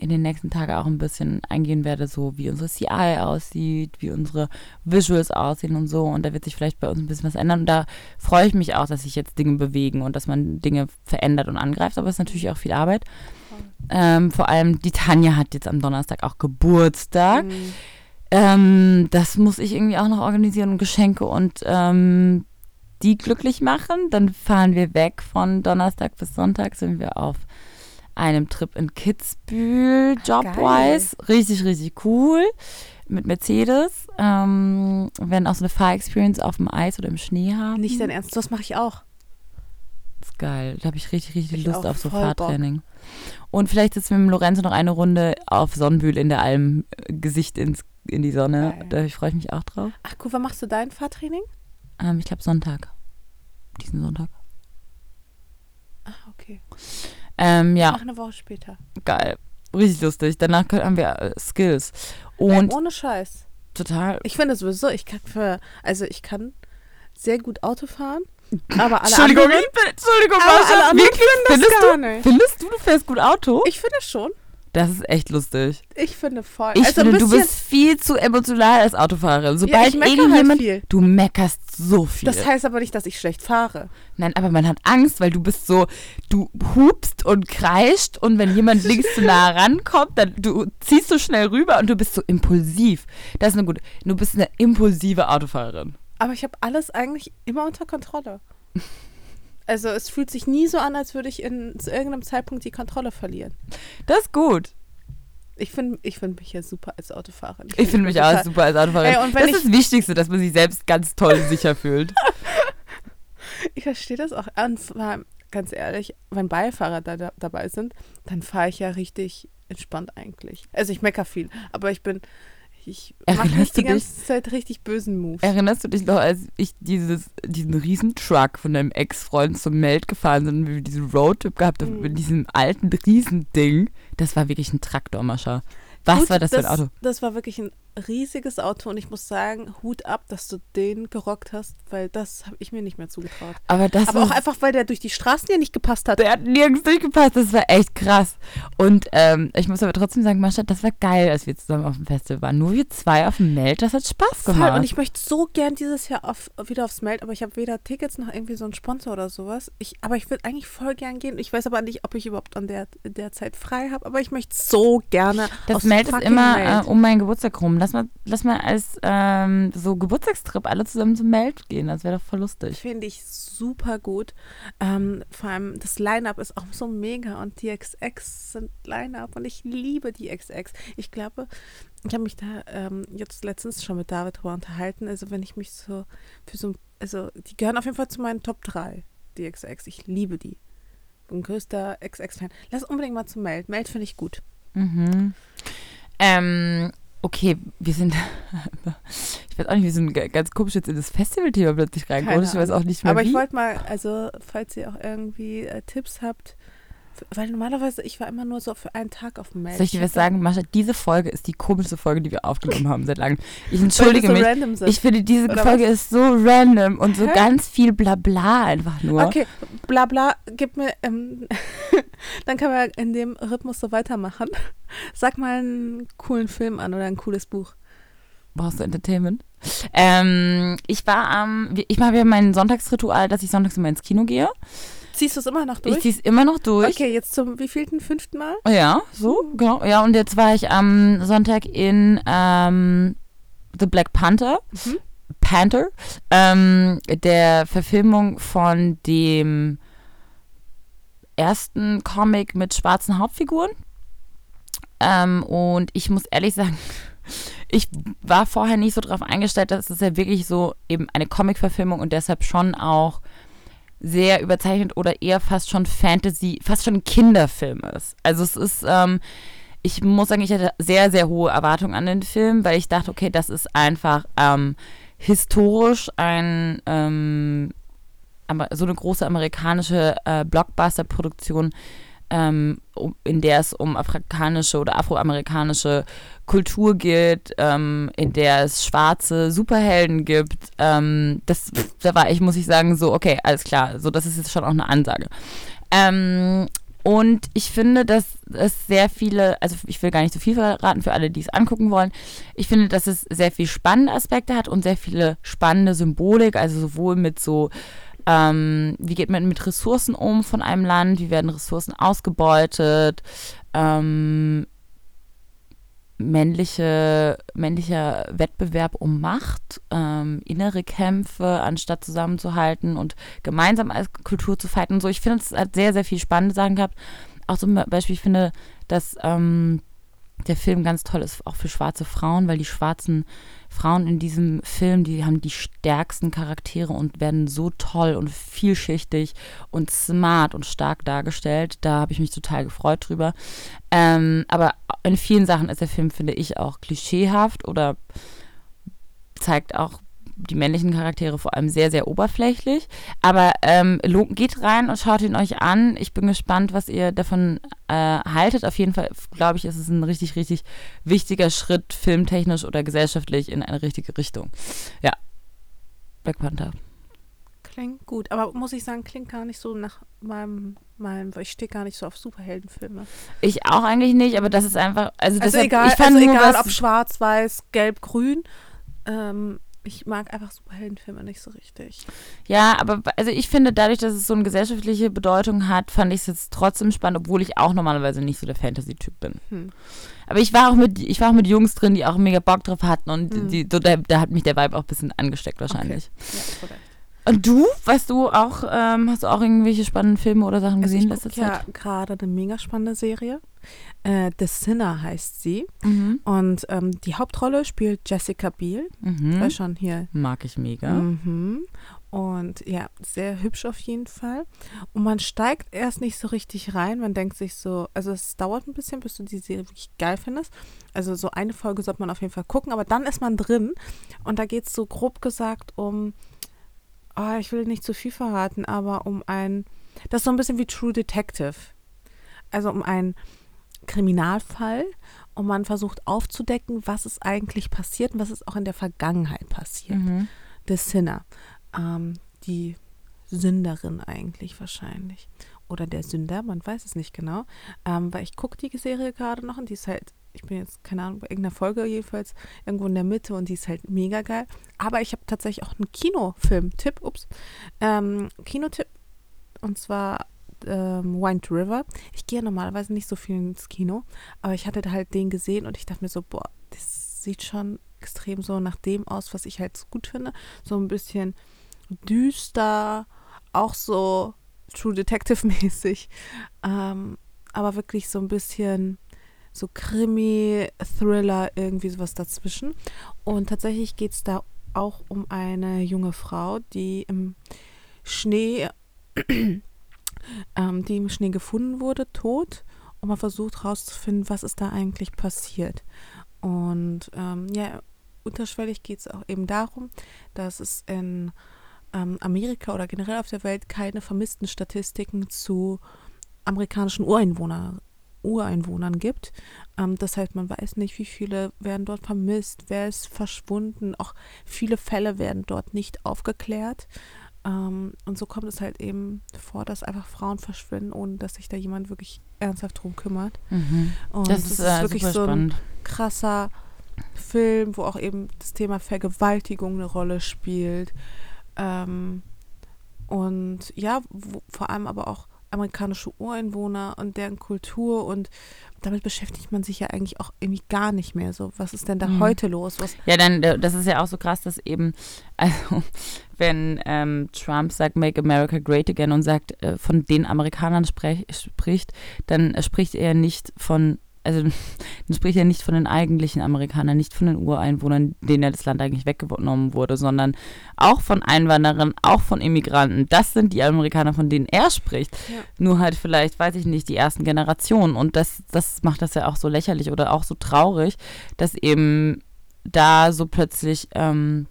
in den nächsten Tagen auch ein bisschen eingehen werde, so wie unsere CI aussieht, wie unsere Visuals aussehen und so. Und da wird sich vielleicht bei uns ein bisschen was ändern. Und da freue ich mich auch, dass sich jetzt Dinge bewegen und dass man Dinge verändert und angreift. Aber es ist natürlich auch viel Arbeit. Ähm, vor allem die Tanja hat jetzt am Donnerstag auch Geburtstag. Mhm. Ähm, das muss ich irgendwie auch noch organisieren und Geschenke und ähm, die glücklich machen. Dann fahren wir weg von Donnerstag bis Sonntag, sind wir auf einem Trip in Kitzbühel, Jobwise. Richtig, richtig cool. Mit Mercedes. Ähm, wir werden auch so eine Fahr-Experience auf dem Eis oder im Schnee haben. Nicht dein Ernst, das mache ich auch. Das ist geil. Da habe ich richtig, richtig ich Lust auf so Fahrtraining. Bock. Und vielleicht sitzen wir mit Lorenzo noch eine Runde auf Sonnenbühl in der Alm, äh, Gesicht ins, in die Sonne. Geil. Da freue ich mich auch drauf. Ach cool, wann machst du dein Fahrtraining? Ähm, ich glaube Sonntag. Diesen Sonntag. Ah, okay. Ähm, ja. Ach, eine Woche später. Geil. Richtig lustig. Danach haben wir äh, Skills. Und ähm, ohne Scheiß. Total. Ich finde sowieso, ich kann für, also ich kann sehr gut Auto fahren. Aber alle Entschuldigung, anderen, ich bin, Entschuldigung, Mascha, wirklich, findest, du, findest du, du fährst gut Auto? Ich finde schon. Das ist echt lustig. Ich finde voll. Ich also finde, du bist viel zu emotional als Autofahrerin. Sobald ja, irgendjemand. Halt du meckerst so viel. Das heißt aber nicht, dass ich schlecht fahre. Nein, aber man hat Angst, weil du bist so, du hupst und kreischt und wenn jemand links zu nah rankommt, dann du ziehst so schnell rüber und du bist so impulsiv. Das ist eine gute. Du bist eine impulsive Autofahrerin. Aber ich habe alles eigentlich immer unter Kontrolle. Also es fühlt sich nie so an, als würde ich in, zu irgendeinem Zeitpunkt die Kontrolle verlieren. Das ist gut. Ich finde ich find mich ja super als Autofahrerin. Ich finde mich auch super als Autofahrerin. Ey, das ich- ist das Wichtigste, dass man sich selbst ganz toll sicher fühlt. Ich verstehe das auch. Und allem, ganz ehrlich, wenn Beifahrer da, da, dabei sind, dann fahre ich ja richtig entspannt eigentlich. Also ich mecker viel, aber ich bin, ich Erinnerst nicht die du ganze Zeit richtig bösen Moves. Erinnerst du dich noch, als ich dieses, diesen riesen Truck von deinem Ex-Freund zum Meld gefahren sind und wir diesen Roadtrip gehabt haben Mhm. mit diesem alten Riesending? Das war wirklich ein Traktormascher. Was Gut, war das für ein Auto? Das war wirklich ein riesiges Auto und ich muss sagen, Hut ab, dass du den gerockt hast, weil das habe ich mir nicht mehr zugetraut. Aber das Aber war auch einfach, weil der durch die Straßen hier nicht gepasst hat. Der hat nirgends durchgepasst, das war echt krass. Und ähm, ich muss aber trotzdem sagen, Mascha, das war geil, als wir zusammen auf dem Festival waren. Nur wir zwei auf dem Meld, das hat Spaß Voll. gemacht. Und ich möchte so gern dieses Jahr auf, wieder aufs Meld, aber ich habe weder Tickets noch irgendwie so einen Sponsor oder sowas. Ich, aber ich würde eigentlich voll gern gehen. Ich weiß aber nicht, ob ich überhaupt an der, der Zeit frei habe, aber ich möchte so gerne das Meld ist immer. Äh, um meinen Geburtstag rum. Lass mal, lass mal als ähm, so Geburtstagstrip alle zusammen zum Meld gehen. Das wäre doch voll lustig. Finde ich super gut. Ähm, vor allem das Line-Up ist auch so mega und die XX sind Line-Up und ich liebe die XX. Ich glaube, ich habe mich da ähm, jetzt letztens schon mit David drüber unterhalten. Also wenn ich mich so für so, also die gehören auf jeden Fall zu meinen Top 3, die XX. Ich liebe die. Bin größter XX-Fan. Lass unbedingt mal zum Meld. Meld finde ich gut. Mhm. Ähm, okay, wir sind. ich weiß auch nicht, wir sind ganz komisch jetzt in das Festival-Thema plötzlich reingekommen. Ich weiß auch nicht mehr Aber wie. ich wollte mal, also falls ihr auch irgendwie äh, Tipps habt, weil normalerweise, ich war immer nur so für einen Tag auf dem Meld. Soll ich dir was sagen, Mascha? Diese Folge ist die komischste Folge, die wir aufgenommen haben seit langem. Ich entschuldige so mich. Ich finde, diese Oder Folge ist so random und so Hä? ganz viel Blabla einfach nur. Okay, bla bla, gib mir, ähm, dann können wir in dem Rhythmus so weitermachen. Sag mal einen coolen Film an oder ein cooles Buch. Brauchst du Entertainment? Ähm, ich war am, ich mache ja mein Sonntagsritual, dass ich sonntags immer ins Kino gehe. Ziehst du es immer noch Ich durch? ziehe es immer noch durch. Okay, jetzt zum wievielten, fünften Mal? Ja, so, genau. Ja, und jetzt war ich am Sonntag in ähm, The Black Panther. Mhm. Panther, ähm, der Verfilmung von dem ersten Comic mit schwarzen Hauptfiguren. Ähm, und ich muss ehrlich sagen, ich war vorher nicht so drauf eingestellt, dass es ja wirklich so eben eine Comic-Verfilmung und deshalb schon auch sehr überzeichnet oder eher fast schon Fantasy, fast schon Kinderfilm ist. Also es ist, ähm, ich muss sagen, ich hatte sehr, sehr hohe Erwartungen an den Film, weil ich dachte, okay, das ist einfach ähm, historisch ein ähm, so eine große amerikanische äh, Blockbuster-Produktion, ähm, in der es um afrikanische oder afroamerikanische Kultur geht, ähm, in der es schwarze Superhelden gibt. Ähm, das, da war ich, muss ich sagen, so, okay, alles klar, so das ist jetzt schon auch eine Ansage. Ähm, und ich finde, dass es sehr viele, also ich will gar nicht so viel verraten für alle, die es angucken wollen. Ich finde, dass es sehr viel spannende Aspekte hat und sehr viele spannende Symbolik, also sowohl mit so, ähm, wie geht man mit Ressourcen um von einem Land, wie werden Ressourcen ausgebeutet, ähm, männliche, männlicher Wettbewerb um Macht, ähm, innere Kämpfe, anstatt zusammenzuhalten und gemeinsam als Kultur zu fighten und so. Ich finde, es hat sehr, sehr viel spannende Sachen gehabt. Auch zum Beispiel, ich finde, dass ähm, der Film ganz toll ist, auch für schwarze Frauen, weil die schwarzen Frauen in diesem Film, die haben die stärksten Charaktere und werden so toll und vielschichtig und smart und stark dargestellt. Da habe ich mich total gefreut drüber. Ähm, aber in vielen Sachen ist der Film, finde ich, auch klischeehaft oder zeigt auch die männlichen Charaktere vor allem sehr, sehr oberflächlich. Aber ähm, geht rein und schaut ihn euch an. Ich bin gespannt, was ihr davon äh, haltet. Auf jeden Fall, glaube ich, ist es ein richtig, richtig wichtiger Schritt, filmtechnisch oder gesellschaftlich in eine richtige Richtung. Ja. Black Panther. Klingt gut, aber muss ich sagen, klingt gar nicht so nach meinem, meinem weil ich stehe gar nicht so auf Superheldenfilme. Ich auch eigentlich nicht, aber das ist einfach. Also, Also deshalb, egal, ich fand also egal ob schwarz, weiß, gelb, grün. Ähm, ich mag einfach Superheldenfilme nicht so richtig. Ja, aber also ich finde, dadurch, dass es so eine gesellschaftliche Bedeutung hat, fand ich es jetzt trotzdem spannend, obwohl ich auch normalerweise nicht so der Fantasy-Typ bin. Hm. Aber ich war auch mit, ich war auch mit Jungs drin, die auch mega Bock drauf hatten und Mhm. die, so, da, da hat mich der Vibe auch ein bisschen angesteckt wahrscheinlich. Ja, korrekt. Und du, weißt du auch, ähm, hast du auch irgendwelche spannenden Filme oder Sachen Also gesehen ich letzte ja gerade eine mega spannende Serie. Äh, The Sinner heißt sie. Mhm. Und ähm, die Hauptrolle spielt Jessica Biel. Mhm. Weiß schon hier. Mag ich mega. Mhm. Und ja, sehr hübsch auf jeden Fall. Und man steigt erst nicht so richtig rein. Man denkt sich so, also es dauert ein bisschen, bis du die Serie wirklich geil findest. Also so eine Folge sollte man auf jeden Fall gucken, aber dann ist man drin. Und da geht es so grob gesagt um, oh, ich will nicht zu viel verraten, aber um ein, das ist so ein bisschen wie True Detective. Also um einen Kriminalfall und man versucht aufzudecken, was ist eigentlich passiert und was ist auch in der Vergangenheit passiert. Mhm. The Sinner. Ähm, die Sünderin eigentlich wahrscheinlich. Oder der Sünder, man weiß es nicht genau. Ähm, weil ich gucke die Serie gerade noch und die ist halt, ich bin jetzt, keine Ahnung, bei irgendeiner Folge jedenfalls irgendwo in der Mitte und die ist halt mega geil. Aber ich habe tatsächlich auch einen Kinofilm-Tipp, ups, ähm, Kinotipp und zwar ähm, Wind River. Ich gehe normalerweise nicht so viel ins Kino, aber ich hatte halt den gesehen und ich dachte mir so, boah, das sieht schon extrem so nach dem aus, was ich halt gut finde. So ein bisschen düster, auch so True Detective-mäßig, ähm, aber wirklich so ein bisschen so Krimi, Thriller, irgendwie sowas dazwischen. Und tatsächlich geht es da auch um eine junge Frau, die im Schnee, ähm, die im Schnee gefunden wurde, tot. Und man versucht herauszufinden, was ist da eigentlich passiert. Und ähm, ja, unterschwellig geht es auch eben darum, dass es in ähm, Amerika oder generell auf der Welt keine vermissten Statistiken zu amerikanischen Ureinwohner, Ureinwohnern gibt. Ähm, das heißt, man weiß nicht, wie viele werden dort vermisst, wer ist verschwunden. Auch viele Fälle werden dort nicht aufgeklärt. Ähm, und so kommt es halt eben vor, dass einfach Frauen verschwinden, ohne dass sich da jemand wirklich ernsthaft drum kümmert. Mhm. Und Das es ist, äh, wirklich so ein krasser Film, wo auch eben das Thema Vergewaltigung eine Rolle spielt. Ähm, und ja, wo, vor allem aber auch amerikanische Ureinwohner und deren Kultur und damit beschäftigt man sich ja eigentlich auch irgendwie gar nicht mehr so. Was ist denn da Mhm. heute los? Was, Ja, dann, äh, das ist ja auch so krass, dass eben, also, wenn ähm, Trump sagt, Make America Great Again und sagt, äh, von den Amerikanern sprech, spricht, dann äh, spricht er nicht von, also, dann spricht er nicht von den eigentlichen Amerikanern, nicht von den Ureinwohnern, denen ja das Land eigentlich weggenommen wurde, sondern auch von Einwanderern, auch von Immigranten. Das sind die Amerikaner, von denen er spricht. Ja. Nur halt vielleicht, weiß ich nicht, die ersten Generationen. Und das, das macht das ja auch so lächerlich oder auch so traurig, dass eben da so plötzlich ähm,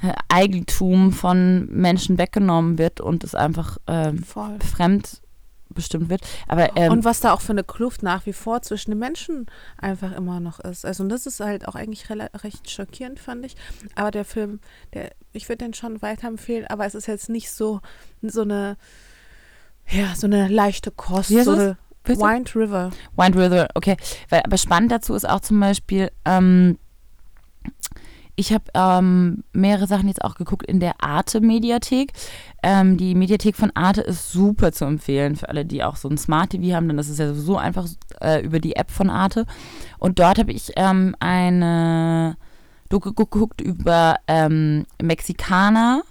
äh, Eigentum von Menschen weggenommen wird und es einfach voll. fremd bestimmt wird. Aber ähm, und was da auch für eine Kluft nach wie vor zwischen den Menschen einfach immer noch ist. Also und das ist halt auch eigentlich recht schockierend, fand ich. Aber der Film, der, ich würde den schon weiterempfehlen, aber es ist jetzt nicht so, so eine, ja, so eine leichte Kost. Wie so eine? Wind River. Wind River, okay. Weil, aber spannend dazu ist auch zum Beispiel, ähm, ich habe ähm, mehrere Sachen jetzt auch geguckt in der Arte-Mediathek. Ähm, die Mediathek von Arte ist super zu empfehlen für alle, die auch so ein Smart TV haben, denn das ist ja sowieso einfach äh, über die App von Arte. Und dort habe ich ähm, eine Doku geguckt über ähm, Mexikaner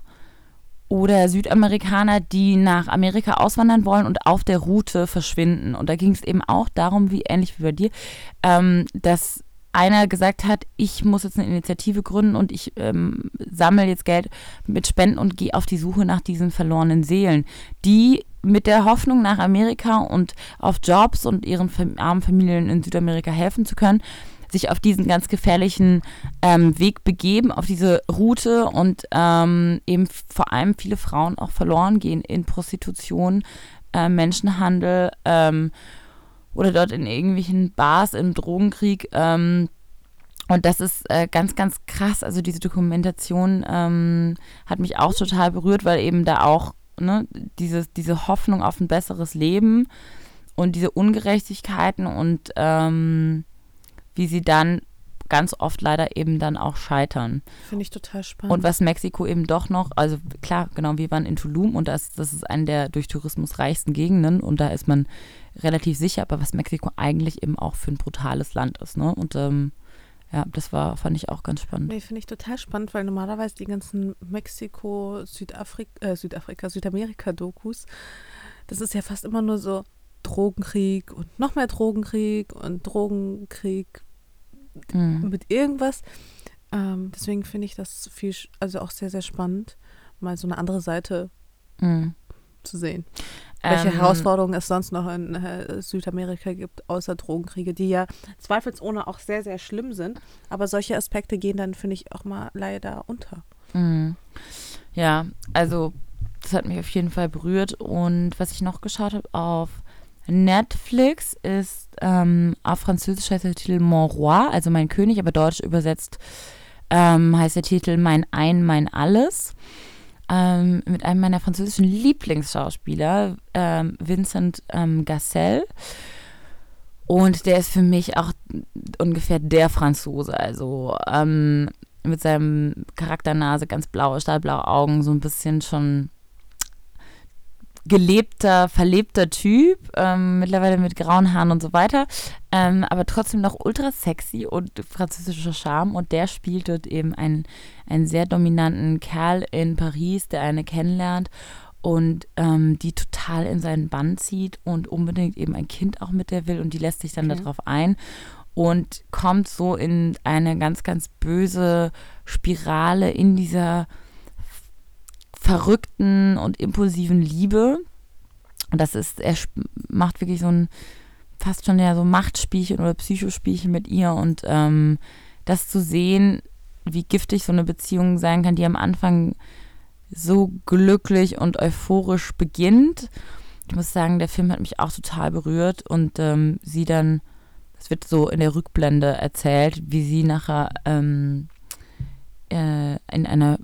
oder Südamerikaner, die nach Amerika auswandern wollen und auf der Route verschwinden. Und da ging es eben auch darum, wie ähnlich wie bei dir, ähm, dass einer gesagt hat, ich muss jetzt eine Initiative gründen und ich ähm, sammle jetzt Geld mit Spenden und gehe auf die Suche nach diesen verlorenen Seelen, die mit der Hoffnung nach Amerika und auf Jobs und ihren armen Familien in Südamerika helfen zu können, sich auf diesen ganz gefährlichen ähm, Weg begeben, auf diese Route und ähm, eben vor allem viele Frauen auch verloren gehen in Prostitution, äh, Menschenhandel ähm, oder dort in irgendwelchen Bars im Drogenkrieg. Ähm, und das ist äh, ganz, ganz krass. Also diese Dokumentation ähm, hat mich auch total berührt, weil eben da auch ne, dieses, diese Hoffnung auf ein besseres Leben und diese Ungerechtigkeiten und ähm, wie sie dann ganz oft leider eben dann auch scheitern. Finde ich total spannend. Und was Mexiko eben doch noch, also klar, genau, wir waren in Tulum und das, das ist eine der durch Tourismus reichsten Gegenden und da ist man relativ sicher, aber was Mexiko eigentlich eben auch für ein brutales Land ist, ne? Und ähm, ja, das war, fand ich auch ganz spannend. Nee, finde ich total spannend, weil normalerweise die ganzen Mexiko, Südafrika, äh, Südafrika, Südamerika-Dokus, das ist ja fast immer nur so Drogenkrieg und noch mehr Drogenkrieg und Drogenkrieg Mhm. mit irgendwas. Ähm, deswegen finde ich das viel, also auch sehr, sehr spannend, mal so eine andere Seite Mhm. zu sehen. Welche Ähm, Herausforderungen es sonst noch in äh, Südamerika gibt, außer Drogenkriege, die ja zweifelsohne auch sehr, sehr schlimm sind. Aber solche Aspekte gehen dann, finde ich, auch mal leider unter. Mhm. Ja, also das hat mich auf jeden Fall berührt. Und was ich noch geschaut habe auf Netflix ist ähm, auf Französisch heißt der Titel Mon Roi, also mein König, aber deutsch übersetzt ähm, heißt der Titel Mein Ein, mein Alles. Ähm, mit einem meiner französischen Lieblingsschauspieler, ähm, Vincent ähm, Gassel. Und der ist für mich auch ungefähr der Franzose. Also ähm, mit seinem Charakternase, ganz blaue, stahlblaue Augen, so ein bisschen schon gelebter, verlebter Typ, ähm, mittlerweile mit grauen Haaren und so weiter, ähm, aber trotzdem noch ultra sexy und französischer Charme und der spielt dort eben einen, einen sehr dominanten Kerl in Paris, der eine kennenlernt und ähm, die total in seinen Bann zieht und unbedingt eben ein Kind auch mit der will und die lässt sich dann Okay. darauf ein und kommt so in eine ganz, ganz böse Spirale in dieser verrückten und impulsiven Liebe. Und das ist, er macht wirklich so ein fast schon ja so Machtspielchen oder Psychospielchen mit ihr und ähm, das zu sehen, wie giftig so eine Beziehung sein kann, die am Anfang so glücklich und euphorisch beginnt. Ich muss sagen, der Film hat mich auch total berührt und ähm, sie dann, es wird so in der Rückblende erzählt, wie sie nachher ähm, äh, in einer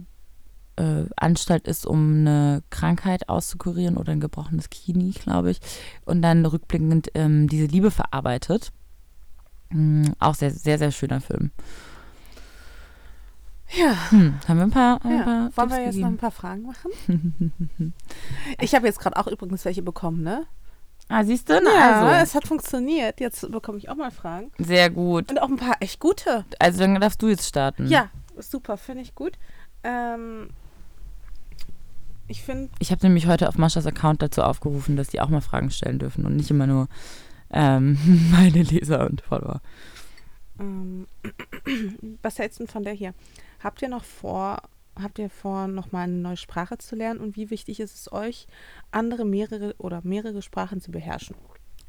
äh, Anstalt ist, um eine Krankheit auszukurieren oder ein gebrochenes Knie, glaube ich, und dann rückblickend ähm, diese Liebe verarbeitet. Mm, auch sehr, sehr, sehr schöner Film. Ja. Hm, haben wir ein paar, ein ja. paar Wollen wir jetzt noch gegeben? ein paar Fragen machen? ich habe jetzt gerade auch übrigens welche bekommen, ne? Ah, siehst du? Na, ja, also. es hat funktioniert. Jetzt bekomme ich auch mal Fragen. Sehr gut. Und auch ein paar echt gute. Also dann darfst du jetzt starten. Ja, super, finde ich gut. Ähm, ich finde, Ich habe nämlich heute auf Maschas Account dazu aufgerufen, dass die auch mal Fragen stellen dürfen und nicht immer nur ähm, meine Leser und Follower. ähm, was hältst du von der hier? Habt ihr noch vor, habt ihr vor, nochmal eine neue Sprache zu lernen? Und wie wichtig ist es euch, andere mehrere oder mehrere Sprachen zu beherrschen?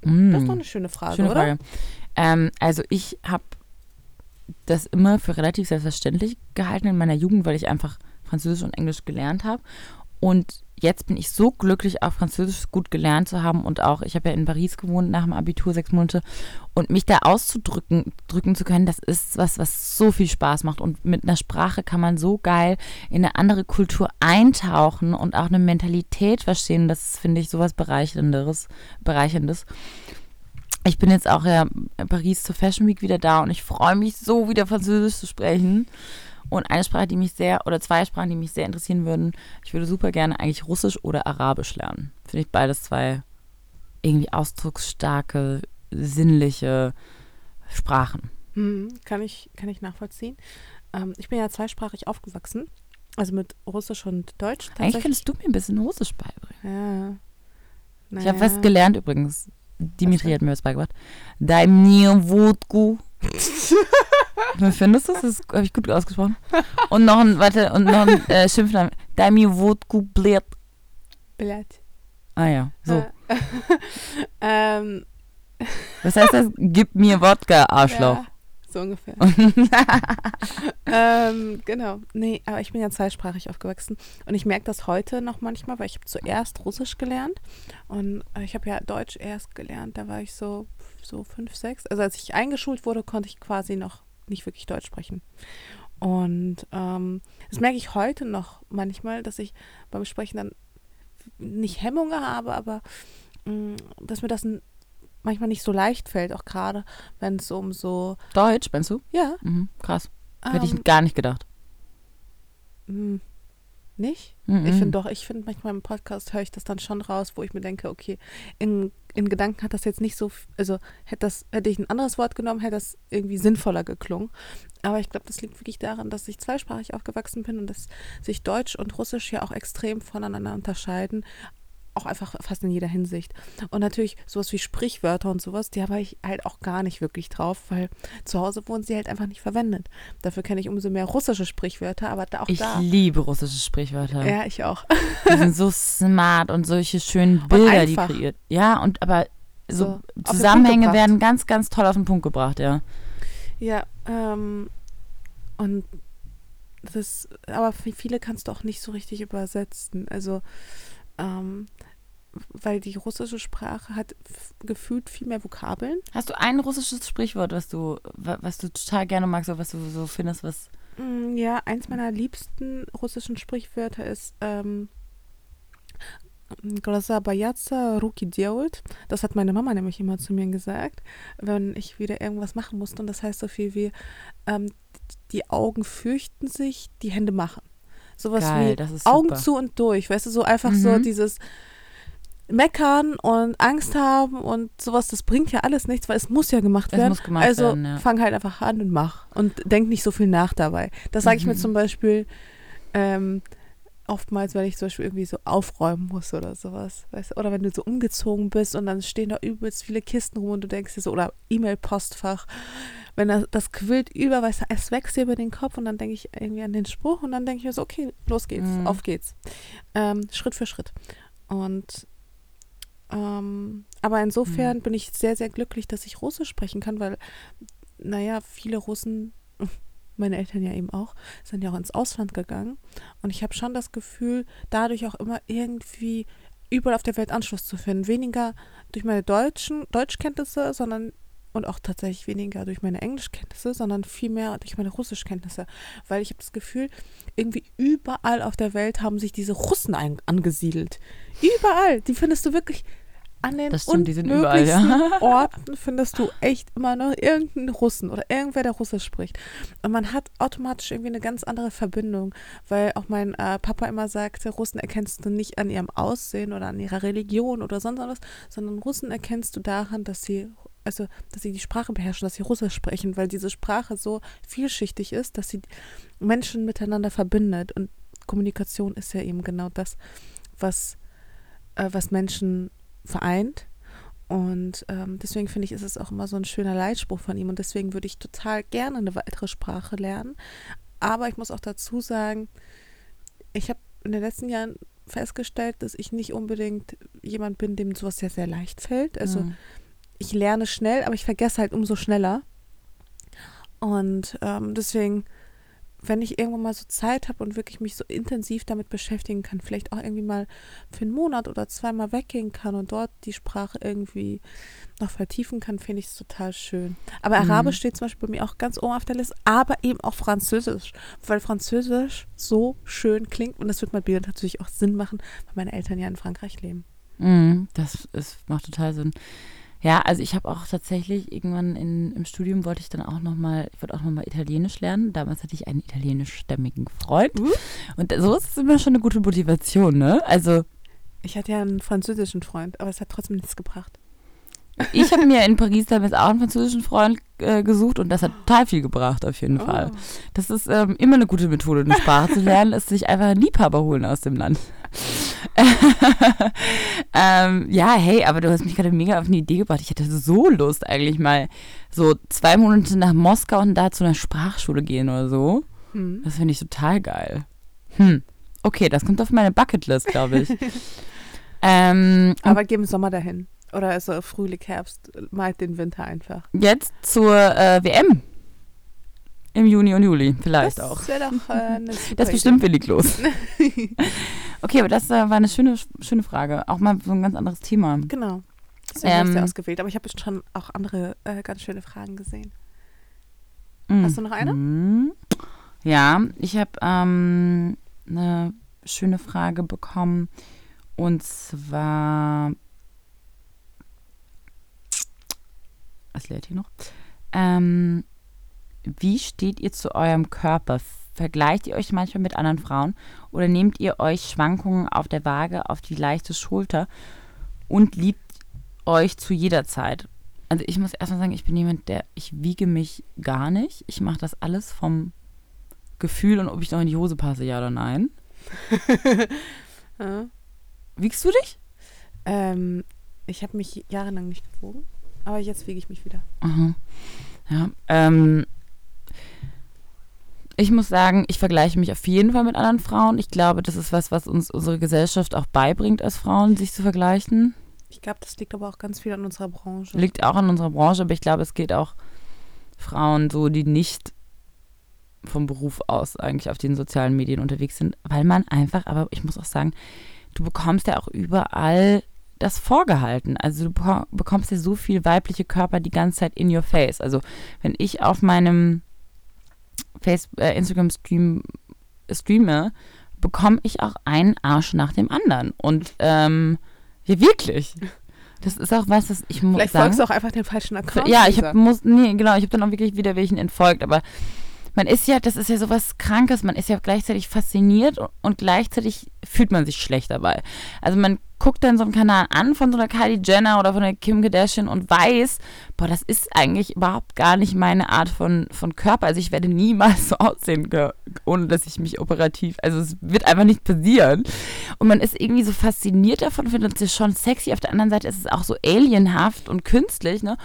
Mm. Das ist doch eine schöne Frage, Schöne oder? Frage. Ähm, also ich habe das immer für relativ selbstverständlich gehalten in meiner Jugend, weil ich einfach Französisch und Englisch gelernt habe. Und jetzt bin ich so glücklich, auch Französisch gut gelernt zu haben und auch, ich habe ja in Paris gewohnt nach dem Abitur sechs Monate und mich da auszudrücken drücken zu können, das ist was, was so viel Spaß macht. Und mit einer Sprache kann man so geil in eine andere Kultur eintauchen und auch eine Mentalität verstehen. Das finde ich, sowas Bereichernderes, Bereicherndes. Ich bin jetzt auch ja in Paris zur Fashion Week wieder da und ich freue mich so, wieder Französisch zu sprechen. Und eine Sprache, die mich sehr, oder zwei Sprachen, die mich sehr interessieren würden, ich würde super gerne eigentlich Russisch oder Arabisch lernen. Finde ich beides zwei irgendwie ausdrucksstarke, sinnliche Sprachen. Hm, kann, ich, kann ich nachvollziehen. Ähm, ich bin ja zweisprachig aufgewachsen. Also mit Russisch und Deutsch. Eigentlich könntest du mir ein bisschen Russisch beibringen. Ja. Ich habe Naja. was gelernt übrigens. Dimitri hat mir was beigebracht. Dai mir Wodku. Wie findest du das? Das habe ich gut ausgesprochen. Und noch ein, warte, und noch ein äh, Schimpfnamen. Dai mir Wodku blät. Billard. Ah ja, so. Äh, ähm, Was heißt das? Gib mir Wodka, Arschloch. Ja, so ungefähr. ähm, genau. Nee, aber ich bin ja zweisprachig aufgewachsen. Und ich merke das heute noch manchmal, weil ich habe zuerst Russisch gelernt. Und äh, ich habe ja Deutsch erst gelernt. Da war ich so, so fünf, sechs. Also als ich eingeschult wurde, konnte ich quasi noch nicht wirklich Deutsch sprechen. Und ähm, das merke ich heute noch manchmal, dass ich beim Sprechen dann nicht Hemmungen habe, aber mh, dass mir das n- manchmal nicht so leicht fällt, auch gerade wenn es um so, Deutsch, meinst du? ja, Mhm, krass. Hätte ähm, ich gar nicht gedacht. mh, nicht? Mhm. Ich finde doch, ich finde manchmal im Podcast höre ich das dann schon raus, wo ich mir denke, okay, in, in Gedanken hat das jetzt nicht so, also hätte das, hätte ich ein anderes Wort genommen, hätte das irgendwie sinnvoller geklungen. Aber ich glaube, das liegt wirklich daran, dass ich zweisprachig aufgewachsen bin und dass sich Deutsch und Russisch ja auch extrem voneinander unterscheiden. Auch einfach fast in jeder Hinsicht. Und natürlich sowas wie Sprichwörter und sowas, die habe ich halt auch gar nicht wirklich drauf, weil zu Hause wurden sie halt einfach nicht verwendet. Dafür kenne ich umso mehr russische Sprichwörter, aber da auch ich da. Ich liebe russische Sprichwörter. Ja, ich auch. Die sind so smart und solche schönen Bilder, die kreiert. Ja, und aber so, so Zusammenhänge werden ganz, ganz toll auf den Punkt gebracht, ja. Ja, ähm, und das, aber viele kannst du auch nicht so richtig übersetzen. Also, ähm, weil die russische Sprache hat gefühlt viel mehr Vokabeln. Hast du ein russisches Sprichwort, was du, was du total gerne magst, oder was du so findest, was. Mm, ja, eins meiner liebsten russischen Sprichwörter ist ähm, Глаза боятся, руки делают. Das hat meine Mama nämlich immer zu mir gesagt, wenn ich wieder irgendwas machen musste. Und das heißt so viel wie, ähm, die Augen fürchten sich, die Hände machen. Sowas Geil, wie Augen zu und durch. Weißt du, so einfach mhm. so dieses Meckern und Angst haben und sowas, das bringt ja alles nichts, weil es muss ja gemacht werden. Gemacht also werden, ja. fang halt einfach an und mach. Und denk nicht so viel nach dabei. Das sage ich mir mhm. zum Beispiel. Ähm, oftmals, wenn ich zum Beispiel irgendwie so aufräumen muss oder sowas, weißt? Oder wenn du so umgezogen bist und dann stehen da übelst viele Kisten rum und du denkst dir so, oder E-Mail-Postfach, wenn das, das quillt über, weißt du, es wächst dir über den Kopf und dann denke ich irgendwie an den Spruch und dann denke ich mir so, okay, los geht's, mhm. auf geht's. Ähm, Schritt für Schritt. Und ähm, aber insofern mhm. bin ich sehr, sehr glücklich, dass ich Russisch sprechen kann, weil, naja, viele Russen meine Eltern ja eben auch, sind ja auch ins Ausland gegangen. Und ich habe schon das Gefühl, dadurch auch immer irgendwie überall auf der Welt Anschluss zu finden. Weniger durch meine deutschen Deutschkenntnisse, sondern und auch tatsächlich weniger durch meine Englischkenntnisse, sondern vielmehr durch meine Russischkenntnisse. Weil ich habe das Gefühl, irgendwie überall auf der Welt haben sich diese Russen angesiedelt. Überall. Die findest du wirklich an den das stimmt, die sind überall, ja. Orten findest du echt immer noch irgendeinen Russen oder irgendwer, der Russisch spricht. Und man hat automatisch irgendwie eine ganz andere Verbindung, weil auch mein äh, Papa immer sagte, Russen erkennst du nicht an ihrem Aussehen oder an ihrer Religion oder sonst was, sondern Russen erkennst du daran, dass sie also, dass sie die Sprache beherrschen, dass sie Russisch sprechen, weil diese Sprache so vielschichtig ist, dass sie Menschen miteinander verbindet. Und Kommunikation ist ja eben genau das, was, äh, was Menschen vereint. Und ähm, deswegen finde ich, ist es auch immer so ein schöner Leitspruch von ihm. Und deswegen würde ich total gerne eine weitere Sprache lernen. Aber ich muss auch dazu sagen, ich habe in den letzten Jahren festgestellt, dass ich nicht unbedingt jemand bin, dem sowas sehr, sehr leicht fällt. Also mhm. Ich lerne schnell, aber ich vergesse halt umso schneller. Und ähm, deswegen wenn ich irgendwann mal so Zeit habe und wirklich mich so intensiv damit beschäftigen kann, vielleicht auch irgendwie mal für einen Monat oder zweimal weggehen kann und dort die Sprache irgendwie noch vertiefen kann, finde ich es total schön. Aber mhm. Arabisch steht zum Beispiel bei mir auch ganz oben auf der Liste, aber eben auch Französisch, weil Französisch so schön klingt und das wird mal Bild natürlich auch Sinn machen, weil meine Eltern ja in Frankreich leben. Mhm, das ist, macht total Sinn. Ja, also ich habe auch tatsächlich irgendwann in, im Studium wollte ich dann auch nochmal, ich wollte auch nochmal Italienisch lernen. Damals hatte ich einen italienischstämmigen Freund. Uh. Und so ist es immer schon eine gute Motivation, ne? Also. Ich hatte ja einen französischen Freund, aber es hat trotzdem nichts gebracht. Ich habe mir in Paris damals auch einen französischen Freund äh, gesucht und das hat total viel gebracht, auf jeden oh. Fall. Das ist ähm, immer eine gute Methode, eine Sprache zu lernen, ist sich einfach einen Liebhaber holen aus dem Land. ähm, ja, hey, aber du hast mich gerade mega auf eine Idee gebracht. Ich hätte so Lust, eigentlich mal so zwei Monate nach Moskau und da zu einer Sprachschule gehen oder so. Hm. Das finde ich total geil. Hm. Okay, das kommt auf meine Bucketlist, glaube ich. ähm, aber geh im Sommer dahin. Oder er Frühling, Herbst, meint den Winter einfach. Jetzt zur äh, WM. Im Juni und Juli, vielleicht das auch. Das wäre doch äh, eine super Das ist bestimmt willig los. okay, aber das äh, war eine schöne, schöne Frage. Auch mal so ein ganz anderes Thema. Genau. Deswegen ähm, du ausgewählt. Aber ich habe schon auch andere äh, ganz schöne Fragen gesehen. Mm, hast du noch eine? Mm, ja, ich habe ähm, eine schöne Frage bekommen. Und zwar was lädt hier noch? Ähm, wie steht ihr zu eurem Körper? Vergleicht ihr euch manchmal mit anderen Frauen oder nehmt ihr euch Schwankungen auf der Waage auf die leichte Schulter und liebt euch zu jeder Zeit? also ich muss erstmal sagen, ich bin jemand, der, ich wiege mich gar nicht. Ich mache das alles vom Gefühl und ob ich noch in die Hose passe, ja oder nein. Ja. Wiegst du dich? Ähm, ich habe mich jahrelang nicht gewogen, aber jetzt wiege ich mich wieder. Aha. Ja, ähm, ich muss sagen, ich vergleiche mich auf jeden Fall mit anderen Frauen. Ich glaube, das ist was, was uns unsere Gesellschaft auch beibringt, als Frauen sich zu vergleichen. Ich glaube, das liegt aber auch ganz viel an unserer Branche. Liegt auch an unserer Branche, aber ich glaube, es geht auch Frauen so, die nicht vom Beruf aus eigentlich auf den sozialen Medien unterwegs sind, weil man einfach, aber ich muss auch sagen, du bekommst ja auch überall das vorgehalten. Also du beko- bekommst ja so viel weibliche Körper die ganze Zeit in your face. Also wenn ich auf meinem Face äh, Instagram Stream streame, bekomme ich auch einen Arsch nach dem anderen. Und ähm, ja, wirklich. Das ist auch was, das ich muss Vielleicht sagen. folgst du auch einfach den falschen Account. Ja, ich habe muss nee, genau, ich habe dann auch wirklich wieder welchen entfolgt, aber man ist ja, das ist ja sowas Krankes, man ist ja gleichzeitig fasziniert und, gleichzeitig fühlt man sich schlecht dabei. Also man guckt dann so einen Kanal an von so einer Kylie Jenner oder von der Kim Kardashian und weiß, boah, das ist eigentlich überhaupt gar nicht meine Art von, von Körper. Also ich werde niemals so aussehen, ohne dass ich mich operativ, also es wird einfach nicht passieren. Und man ist irgendwie so fasziniert davon, findet es schon sexy. Auf der anderen Seite ist es auch so alienhaft und künstlich, ne?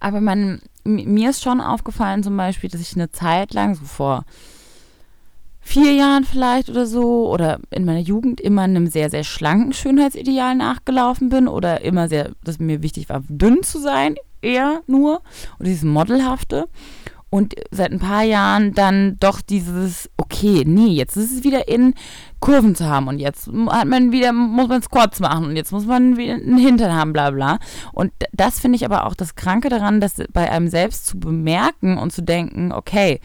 Aber man, mir ist schon aufgefallen zum Beispiel, dass ich eine Zeit lang, so vor vier Jahren vielleicht oder so, oder in meiner Jugend immer einem sehr, sehr schlanken Schönheitsideal nachgelaufen bin oder immer sehr, dass mir wichtig war, dünn zu sein, eher nur, oder dieses Modelhafte. Und seit ein paar Jahren dann doch dieses, okay, nee, jetzt ist es wieder in Kurven zu haben und jetzt hat man wieder, muss man Squats machen und jetzt muss man wieder einen Hintern haben, bla bla. Und das finde ich aber auch das Kranke daran, dass bei einem selbst zu bemerken und zu denken, okay,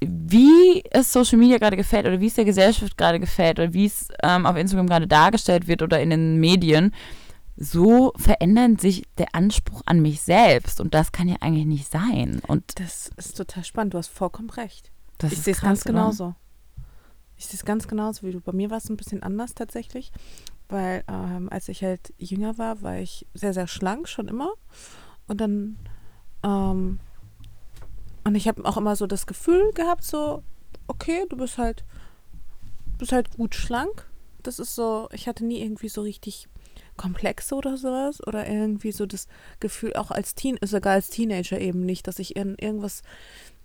wie es Social Media gerade gefällt oder wie es der Gesellschaft gerade gefällt oder wie es ähm, auf Instagram gerade dargestellt wird oder in den Medien, so verändert sich der Anspruch an mich selbst und das kann ja eigentlich nicht sein. Und Das ist total spannend. Du hast vollkommen recht. das ich ist sehe es ganz oder? genauso. Ich sehe es ganz genauso wie du. Bei mir war es ein bisschen anders tatsächlich, weil ähm, als ich halt jünger war, war ich sehr, sehr schlank schon immer. Und dann, ähm, und ich habe auch immer so das Gefühl gehabt, so, okay, du bist halt, bist halt gut schlank. Das ist so, ich hatte nie irgendwie so richtig Komplexe oder sowas oder irgendwie so das Gefühl, auch als Teen, sogar als Teenager eben nicht, dass ich in irgendwas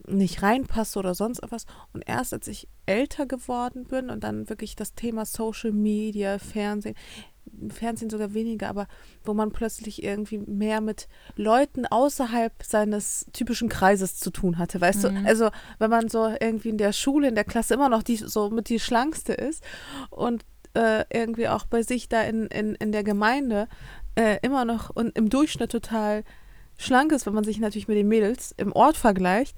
nicht reinpasse oder sonst etwas. Und erst als ich älter geworden bin und dann wirklich das Thema Social Media, Fernsehen, Fernsehen sogar weniger, aber wo man plötzlich irgendwie mehr mit Leuten außerhalb seines typischen Kreises zu tun hatte, weißt Mhm. du? Also wenn man so irgendwie in der Schule, in der Klasse immer noch die so mit die schlankste ist und äh, irgendwie auch bei sich da in, in, in der Gemeinde äh, immer noch und im Durchschnitt total schlank ist, wenn man sich natürlich mit den Mädels im Ort vergleicht,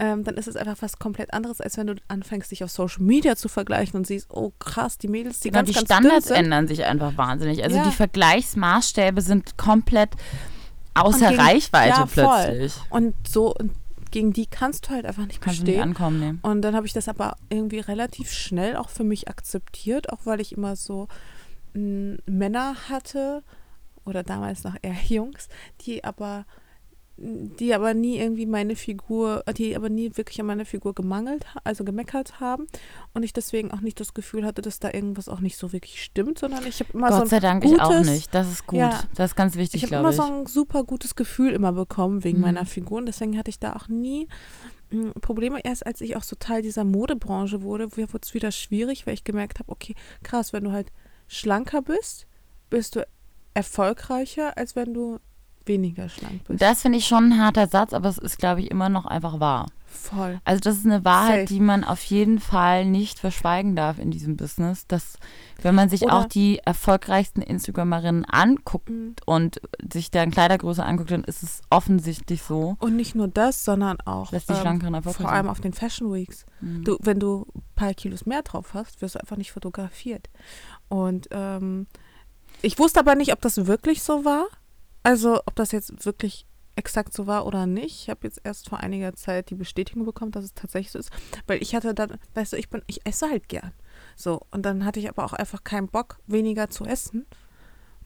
ähm, dann ist es einfach was komplett anderes, als wenn du anfängst, dich auf Social Media zu vergleichen und siehst, oh krass, die Mädels, die Genau, ganz, die ganz Standards sind. ändern sich einfach wahnsinnig. Also Ja. die Vergleichsmaßstäbe sind komplett außer gegen- Reichweite ja, voll. plötzlich. Und so, und gegen die kannst du halt einfach nicht Kannst du nicht bestehen. ankommen nehmen. Und dann habe ich das aber irgendwie relativ schnell auch für mich akzeptiert, auch weil ich immer so mh, Männer hatte oder damals noch eher Jungs, die aber die aber nie irgendwie meine Figur, die aber nie wirklich an meiner Figur gemangelt, also gemeckert haben und ich deswegen auch nicht das Gefühl hatte, dass da irgendwas auch nicht so wirklich stimmt, sondern ich habe immer so Gott ein sei Dank ich auch gutes, nicht. Das ist gut. Ja. Das ist ganz wichtig, ich habe glaube immer ich. so ein super gutes Gefühl immer bekommen wegen Mhm. meiner Figur und deswegen hatte ich da auch nie mh, Probleme. Erst als ich auch so Teil dieser Modebranche wurde, wurde es wieder schwierig, weil ich gemerkt habe, okay, krass, wenn du halt schlanker bist, bist du erfolgreicher, als wenn du weniger schlank bist. Das finde ich schon ein harter Satz, aber es ist, glaube ich, immer noch einfach wahr. Voll. Also das ist eine Wahrheit, Safe. die man auf jeden Fall nicht verschweigen darf in diesem Business, dass wenn man sich Oder- auch die erfolgreichsten Instagramerinnen anguckt Mhm. und sich deren Kleidergröße anguckt, dann ist es offensichtlich so, Und nicht nur das, sondern auch dass die ähm, Schlankeren erfolgreich vor allem auf den Fashion Weeks. Mhm. Du, wenn du ein paar Kilos mehr drauf hast, wirst du einfach nicht fotografiert. Und ähm, ich wusste aber nicht, ob das wirklich so war. Also, ob das jetzt wirklich exakt so war oder nicht. Ich habe jetzt erst vor einiger Zeit die Bestätigung bekommen, dass es tatsächlich so ist. Weil ich hatte dann, weißt du, ich bin, ich esse halt gern. So, und dann hatte ich aber auch einfach keinen Bock, weniger zu essen.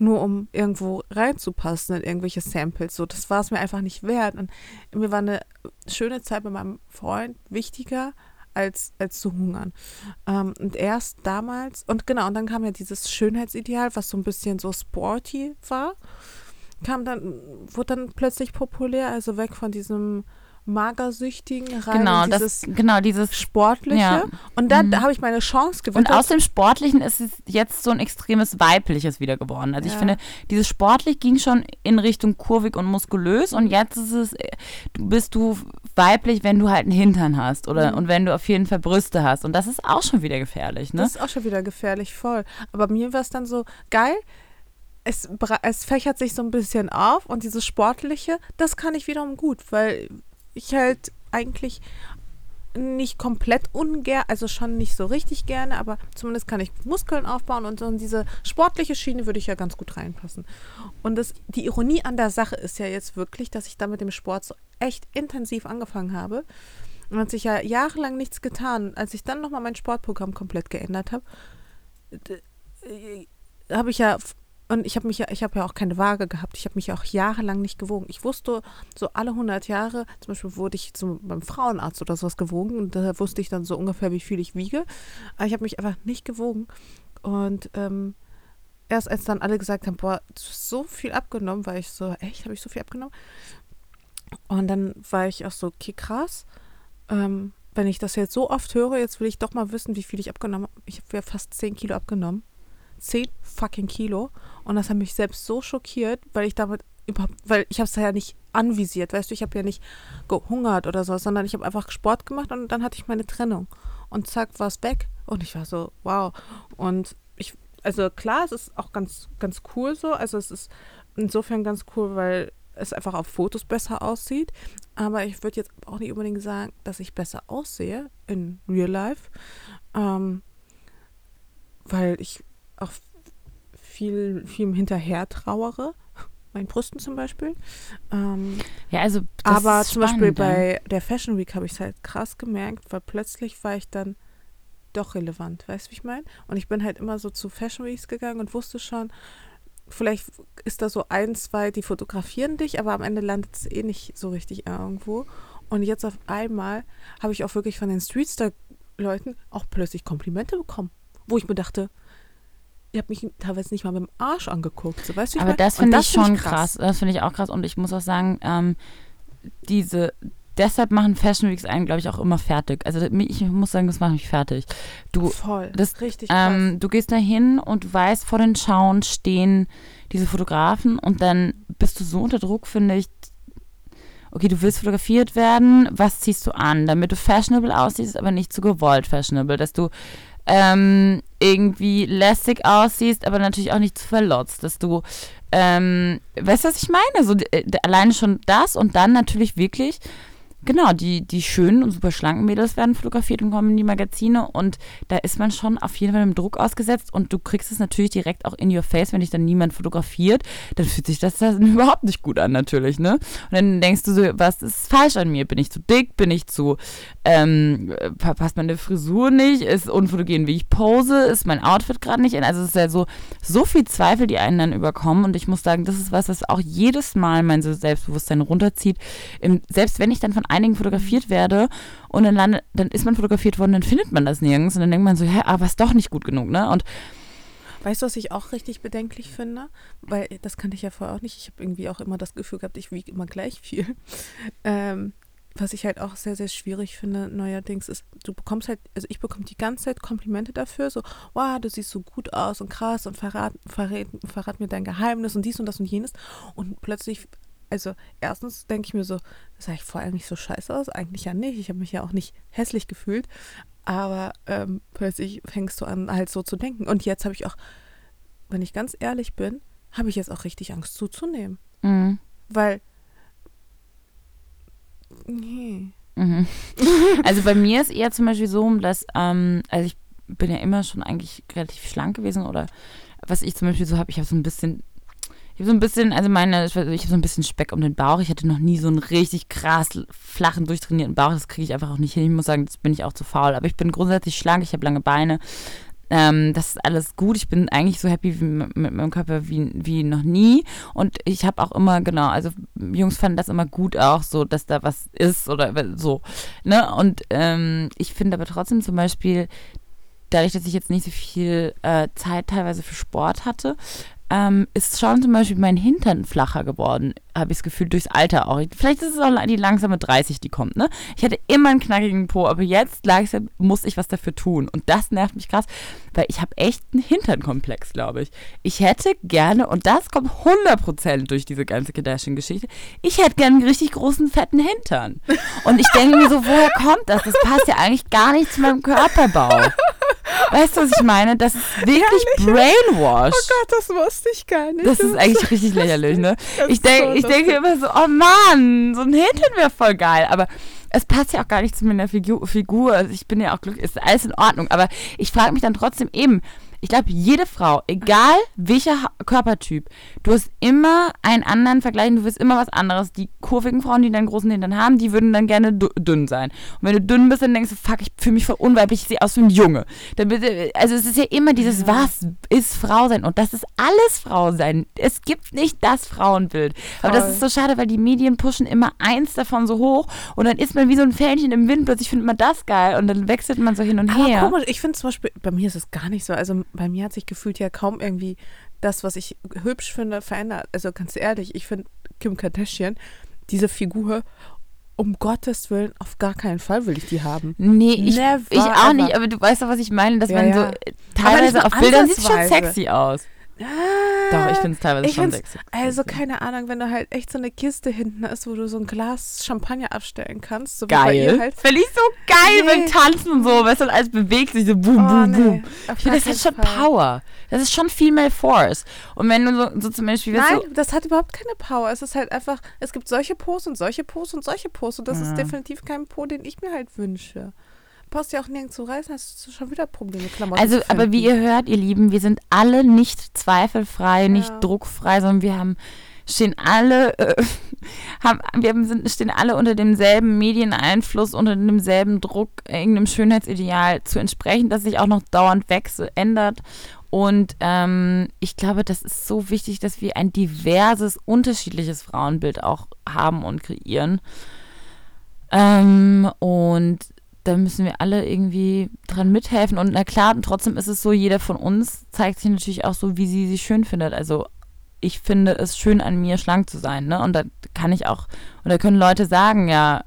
nur um irgendwo reinzupassen in irgendwelche Samples. So, das war es mir einfach nicht wert. Und mir war eine schöne Zeit mit meinem Freund wichtiger als, als zu hungern. Ähm, und erst damals, und genau, und dann kam ja dieses Schönheitsideal, was so ein bisschen so sporty war, kam dann, wurde dann plötzlich populär, also weg von diesem Magersüchtigen rein Genau, in das, dieses genau dieses Sportliche. ja. Und dann Mhm. habe ich meine Chance Und gewittert. aus dem Sportlichen ist es jetzt so ein extremes Weibliches wieder geworden. Also ich Ja. finde, dieses Sportlich ging schon in Richtung kurvig und muskulös und jetzt ist es, äh, bist du weiblich, wenn du halt einen Hintern hast oder Mhm. und wenn du auf jeden Fall Brüste hast. Und das ist auch schon wieder gefährlich, ne? Das ist auch schon wieder gefährlich voll. Aber mir war es dann so geil. Es, es fächert sich so ein bisschen auf und dieses Sportliche, das kann ich wiederum gut, weil ich halt eigentlich nicht komplett ungern, also schon nicht so richtig gerne, aber zumindest kann ich Muskeln aufbauen und so in diese sportliche Schiene würde ich ja ganz gut reinpassen. Und das, die Ironie an der Sache ist ja jetzt wirklich, dass ich da mit dem Sport so echt intensiv angefangen habe. Und hat sich ja jahrelang nichts getan. Als ich dann nochmal mein Sportprogramm komplett geändert habe, äh, habe ich ja und ich habe mich ja, ich habe ja auch keine Waage gehabt. Ich habe mich auch jahrelang nicht gewogen. Ich wusste so alle 100 Jahre, zum Beispiel wurde ich zum, beim Frauenarzt oder sowas gewogen und da wusste ich dann so ungefähr, wie viel ich wiege. Aber ich habe mich einfach nicht gewogen. Und ähm, erst als dann alle gesagt haben, boah, so viel abgenommen, war ich so, echt, habe ich so viel abgenommen? Und dann war ich auch so, okay, krass. Ähm, wenn ich das jetzt so oft höre, jetzt will ich doch mal wissen, wie viel ich abgenommen habe. Ich habe ja fast 10 Kilo abgenommen. 10 fucking Kilo. Und das hat mich selbst so schockiert, weil ich damit überhaupt, weil ich habe es ja nicht anvisiert, weißt du, ich habe ja nicht gehungert oder so, sondern ich habe einfach Sport gemacht und dann hatte ich meine Trennung. Und zack, war es weg. Und ich war so, wow. Und ich, also klar, es ist auch ganz, ganz cool so. Also es ist insofern ganz cool, weil es einfach auf Fotos besser aussieht. Aber ich würde jetzt auch nicht unbedingt sagen, dass ich besser aussehe in Real Life. Ähm, weil ich auch viel, viel hinterher trauere. Meinen Brüsten zum Beispiel. Ähm, Ja, also das aber zum Beispiel spannend, ja. bei der Fashion Week habe ich es halt krass gemerkt, weil plötzlich war ich dann doch relevant, weißt du, wie ich meine? Und ich bin halt immer so zu Fashion Weeks gegangen und wusste schon, vielleicht ist da so ein, zwei, die fotografieren dich, aber am Ende landet es eh nicht so richtig irgendwo. Und jetzt auf einmal habe ich auch wirklich von den Streetstar-Leuten auch plötzlich Komplimente bekommen, wo ich mir dachte, ihr habt mich teilweise nicht mal mit dem Arsch angeguckt. So, weißt du, ich Aber das finde ich find schon krass. Das finde ich auch krass. Und ich muss auch sagen, ähm, diese, deshalb machen Fashion Weeks einen, glaube ich, auch immer fertig. Also ich muss sagen, das macht mich fertig. Du, Voll. das- richtig krass. ähm, du gehst da hin und du weißt, vor den Schauen stehen diese Fotografen und dann bist du so unter Druck, finde ich. Okay, du willst fotografiert werden, was ziehst du an, damit du fashionable aussiehst, aber nicht zu gewollt fashionable, dass du ähm, irgendwie lässig aussiehst, aber natürlich auch nicht zu verlotzt, dass du, ähm, weißt du, was ich meine? So, äh, alleine schon das und dann natürlich wirklich, genau, die, die schönen und super schlanken Mädels werden fotografiert und kommen in die Magazine und da ist man schon auf jeden Fall dem Druck ausgesetzt und du kriegst es natürlich direkt auch in your face, wenn dich dann niemand fotografiert, dann fühlt sich das dann überhaupt nicht gut an natürlich, ne? Und dann denkst du so, was ist falsch an mir? Bin ich zu dick? Bin ich zu, ähm, pa- passt meine Frisur nicht? Ist unfotogen, wie ich pose? Ist mein Outfit gerade nicht in? Also es ist ja so, so viel Zweifel, die einen dann überkommen und ich muss sagen, das ist was, was auch jedes Mal mein Selbstbewusstsein runterzieht. Im, selbst wenn ich dann von einigen fotografiert werde und dann, lande, dann ist man fotografiert worden, dann findet man das nirgends und dann denkt man so, hä, aber ist doch nicht gut genug, ne? Und Weißt du, was ich auch richtig bedenklich finde? Weil das kannte ich ja vorher auch nicht. Ich habe irgendwie auch immer das Gefühl gehabt, ich wiege immer gleich viel. Ähm, was ich halt auch sehr, sehr schwierig finde neuerdings ist, du bekommst halt, also ich bekomme die ganze Zeit Komplimente dafür, so, wow, du siehst so gut aus und krass und verrat, verrat, verrat mir dein Geheimnis und dies und das und jenes. Und plötzlich, also erstens denke ich mir so, sah ich vorher eigentlich so scheiße aus? Eigentlich ja nicht. Ich habe mich ja auch nicht hässlich gefühlt. Aber ähm, plötzlich fängst du an, halt so zu denken. Und jetzt habe ich auch, wenn ich ganz ehrlich bin, habe ich jetzt auch richtig Angst zuzunehmen. mh, Weil. Nee. Mhm. Also bei mir ist eher zum Beispiel so, dass, ähm, also ich bin ja immer schon eigentlich relativ schlank gewesen oder was ich zum Beispiel so habe, ich habe so ein bisschen, ich habe so ein bisschen, also meine, ich habe so ein bisschen Speck um den Bauch. Ich hatte noch nie so einen richtig krass flachen, durchtrainierten Bauch. Das kriege ich einfach auch nicht hin. Ich muss sagen, das bin ich auch zu faul. Aber ich bin grundsätzlich schlank, ich habe lange Beine. Ähm, das ist alles gut. Ich bin eigentlich so happy mit meinem Körper wie, wie noch nie. Und ich habe auch immer, genau, also Jungs fanden das immer gut auch, so, dass da was ist oder so. Ne? Und ähm, ich finde aber trotzdem zum Beispiel, dadurch, dass ich jetzt nicht so viel äh, Zeit teilweise für Sport hatte, ähm, ist schon zum Beispiel mein Hintern flacher geworden, habe ich das Gefühl, durchs Alter auch. Vielleicht ist es auch die langsame 30, die kommt, ne? Ich hatte immer einen knackigen Po, aber jetzt langsam muss ich was dafür tun. Und das nervt mich krass, weil ich habe echt einen Hinternkomplex, glaube ich. Ich hätte gerne, und das kommt 100% durch diese ganze Kardashian-Geschichte, ich hätte gerne einen richtig großen, fetten Hintern. Und ich denke mir so, woher kommt das? Das passt ja eigentlich gar nicht zu meinem Körperbau. Weißt du, was ich meine? Das ist wirklich Brainwash. Oh Gott, das wusste ich gar nicht. Das ist eigentlich richtig lächerlich, ne? Ich, denk, ich denke immer so, oh Mann, so ein Hintern wäre voll geil. Aber es passt ja auch gar nicht zu meiner Figur. Also ich bin ja auch glücklich, ist alles in Ordnung. Aber ich frage mich dann trotzdem eben, ich glaube, jede Frau, egal welcher Körpertyp, du hast immer einen anderen Vergleich, du wirst immer was anderes. Die kurvigen Frauen, die dann großen Hintern haben, die würden dann gerne dünn sein. Und wenn du dünn bist, dann denkst du, fuck, ich fühle mich voll unweiblich, ich sehe aus wie ein Junge. Also es ist ja immer dieses, ja. was ist Frau sein? Und das ist alles Frau sein. Es gibt nicht das Frauenbild. Voll. Aber das ist so schade, weil die Medien pushen immer eins davon so hoch und dann ist man wie so ein Fähnchen im Wind. Plötzlich findet man das geil und dann wechselt man so hin und Aber her. Komisch, ich finde zum Beispiel, bei mir ist es gar nicht so. Also bei mir hat sich gefühlt ja kaum irgendwie das, was ich hübsch finde, verändert. Also ganz ehrlich, ich finde Kim Kardashian, diese Figur, um Gottes Willen, auf gar keinen Fall will ich die haben. Nee, ich, ich auch ever. nicht, aber du weißt doch, was ich meine, dass ja, man ja. so teilweise auf Bildern sieht schon sexy aus. Doch, ich finde es teilweise ich schon sexy. Also, keine Ahnung, wenn du halt echt so eine Kiste hinten hast, wo du so ein Glas Champagner abstellen kannst. So geil. Halt. Finde ich so geil nee. mit Tanzen und so, weißt du, alles bewegt sich so boom, oh, boom, nee. boom. Ich finde, das hat schon Fall. Power. Das ist schon Female Force. Und wenn du so, so zum Beispiel. Nein, so, das hat überhaupt keine Power. Es ist halt einfach, es gibt solche Posts und solche Posts und solche Posts und das ja. ist definitiv kein Po, den ich mir halt wünsche brauchst ja auch nirgends zu reisen, hast du schon wieder Probleme, Klamotten Also, aber wie ihr hört, ihr Lieben, wir sind alle nicht zweifelfrei, nicht ja. druckfrei, sondern wir haben stehen alle, äh, haben, wir sind, stehen alle unter demselben Medieneinfluss, unter demselben Druck, irgendeinem Schönheitsideal zu entsprechen, das sich auch noch dauernd wechselt, ändert. Und ähm, ich glaube, das ist so wichtig, dass wir ein diverses, unterschiedliches Frauenbild auch haben und kreieren. Ähm, und da müssen wir alle irgendwie dran mithelfen. Und na klar, trotzdem ist es so, jeder von uns zeigt sich natürlich auch so, wie sie sich schön findet. Also ich finde es schön an mir, schlank zu sein. Ne? Und da kann ich auch, und da können Leute sagen, ja,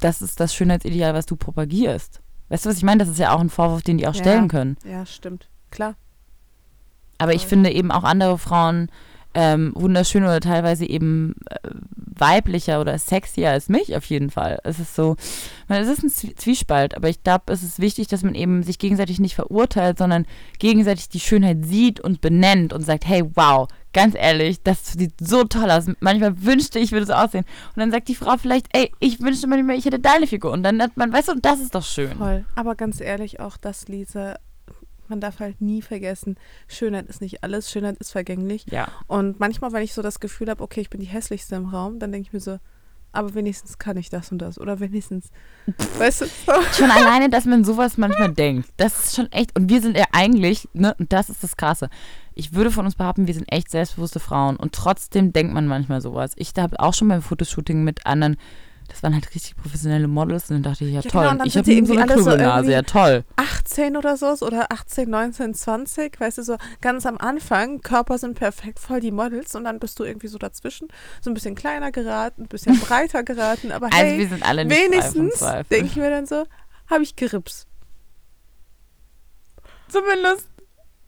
das ist das Schönheitsideal, was du propagierst. Weißt du, was ich meine? Das ist ja auch ein Vorwurf, den die auch stellen ja, können. Ja, stimmt. Klar. Aber ich finde eben auch andere Frauen ähm, wunderschön oder teilweise eben äh, weiblicher oder sexier als mich auf jeden Fall. Es ist so, es ist ein Zwiespalt, aber ich glaube, es ist wichtig, dass man eben sich gegenseitig nicht verurteilt, sondern gegenseitig die Schönheit sieht und benennt und sagt, hey, wow, ganz ehrlich, das sieht so toll aus. Manchmal wünschte ich, würde so aussehen. Und dann sagt die Frau vielleicht, ey, ich wünschte manchmal, ich hätte deine Figur. Und dann hat man, weißt du, das ist doch schön. Voll. Aber ganz ehrlich, auch das, Lisa, man darf halt nie vergessen, Schönheit ist nicht alles, Schönheit ist vergänglich. Ja. Und manchmal, wenn ich so das Gefühl habe, okay, ich bin die hässlichste im Raum, dann denke ich mir so, aber wenigstens kann ich das und das. Oder wenigstens, weißt du? Schon alleine, dass man sowas manchmal denkt. Das ist schon echt. Und wir sind ja eigentlich, ne, und das ist das Krasse. Ich würde von uns behaupten, wir sind echt selbstbewusste Frauen. Und trotzdem denkt man manchmal sowas. Ich habe auch schon beim Fotoshooting mit anderen das waren halt richtig professionelle Models und dann dachte ich, ja, ja toll. Genau, ich habe so eine Krübelnase, so ja toll. 18 oder so oder 18, 19, 20, weißt du, so ganz am Anfang, Körper sind perfekt, voll die Models und dann bist du irgendwie so dazwischen, so ein bisschen kleiner geraten, ein bisschen breiter geraten, aber also hey, wir sind alle nicht wenigstens, denke ich mir dann so, habe ich Grips. Zumindest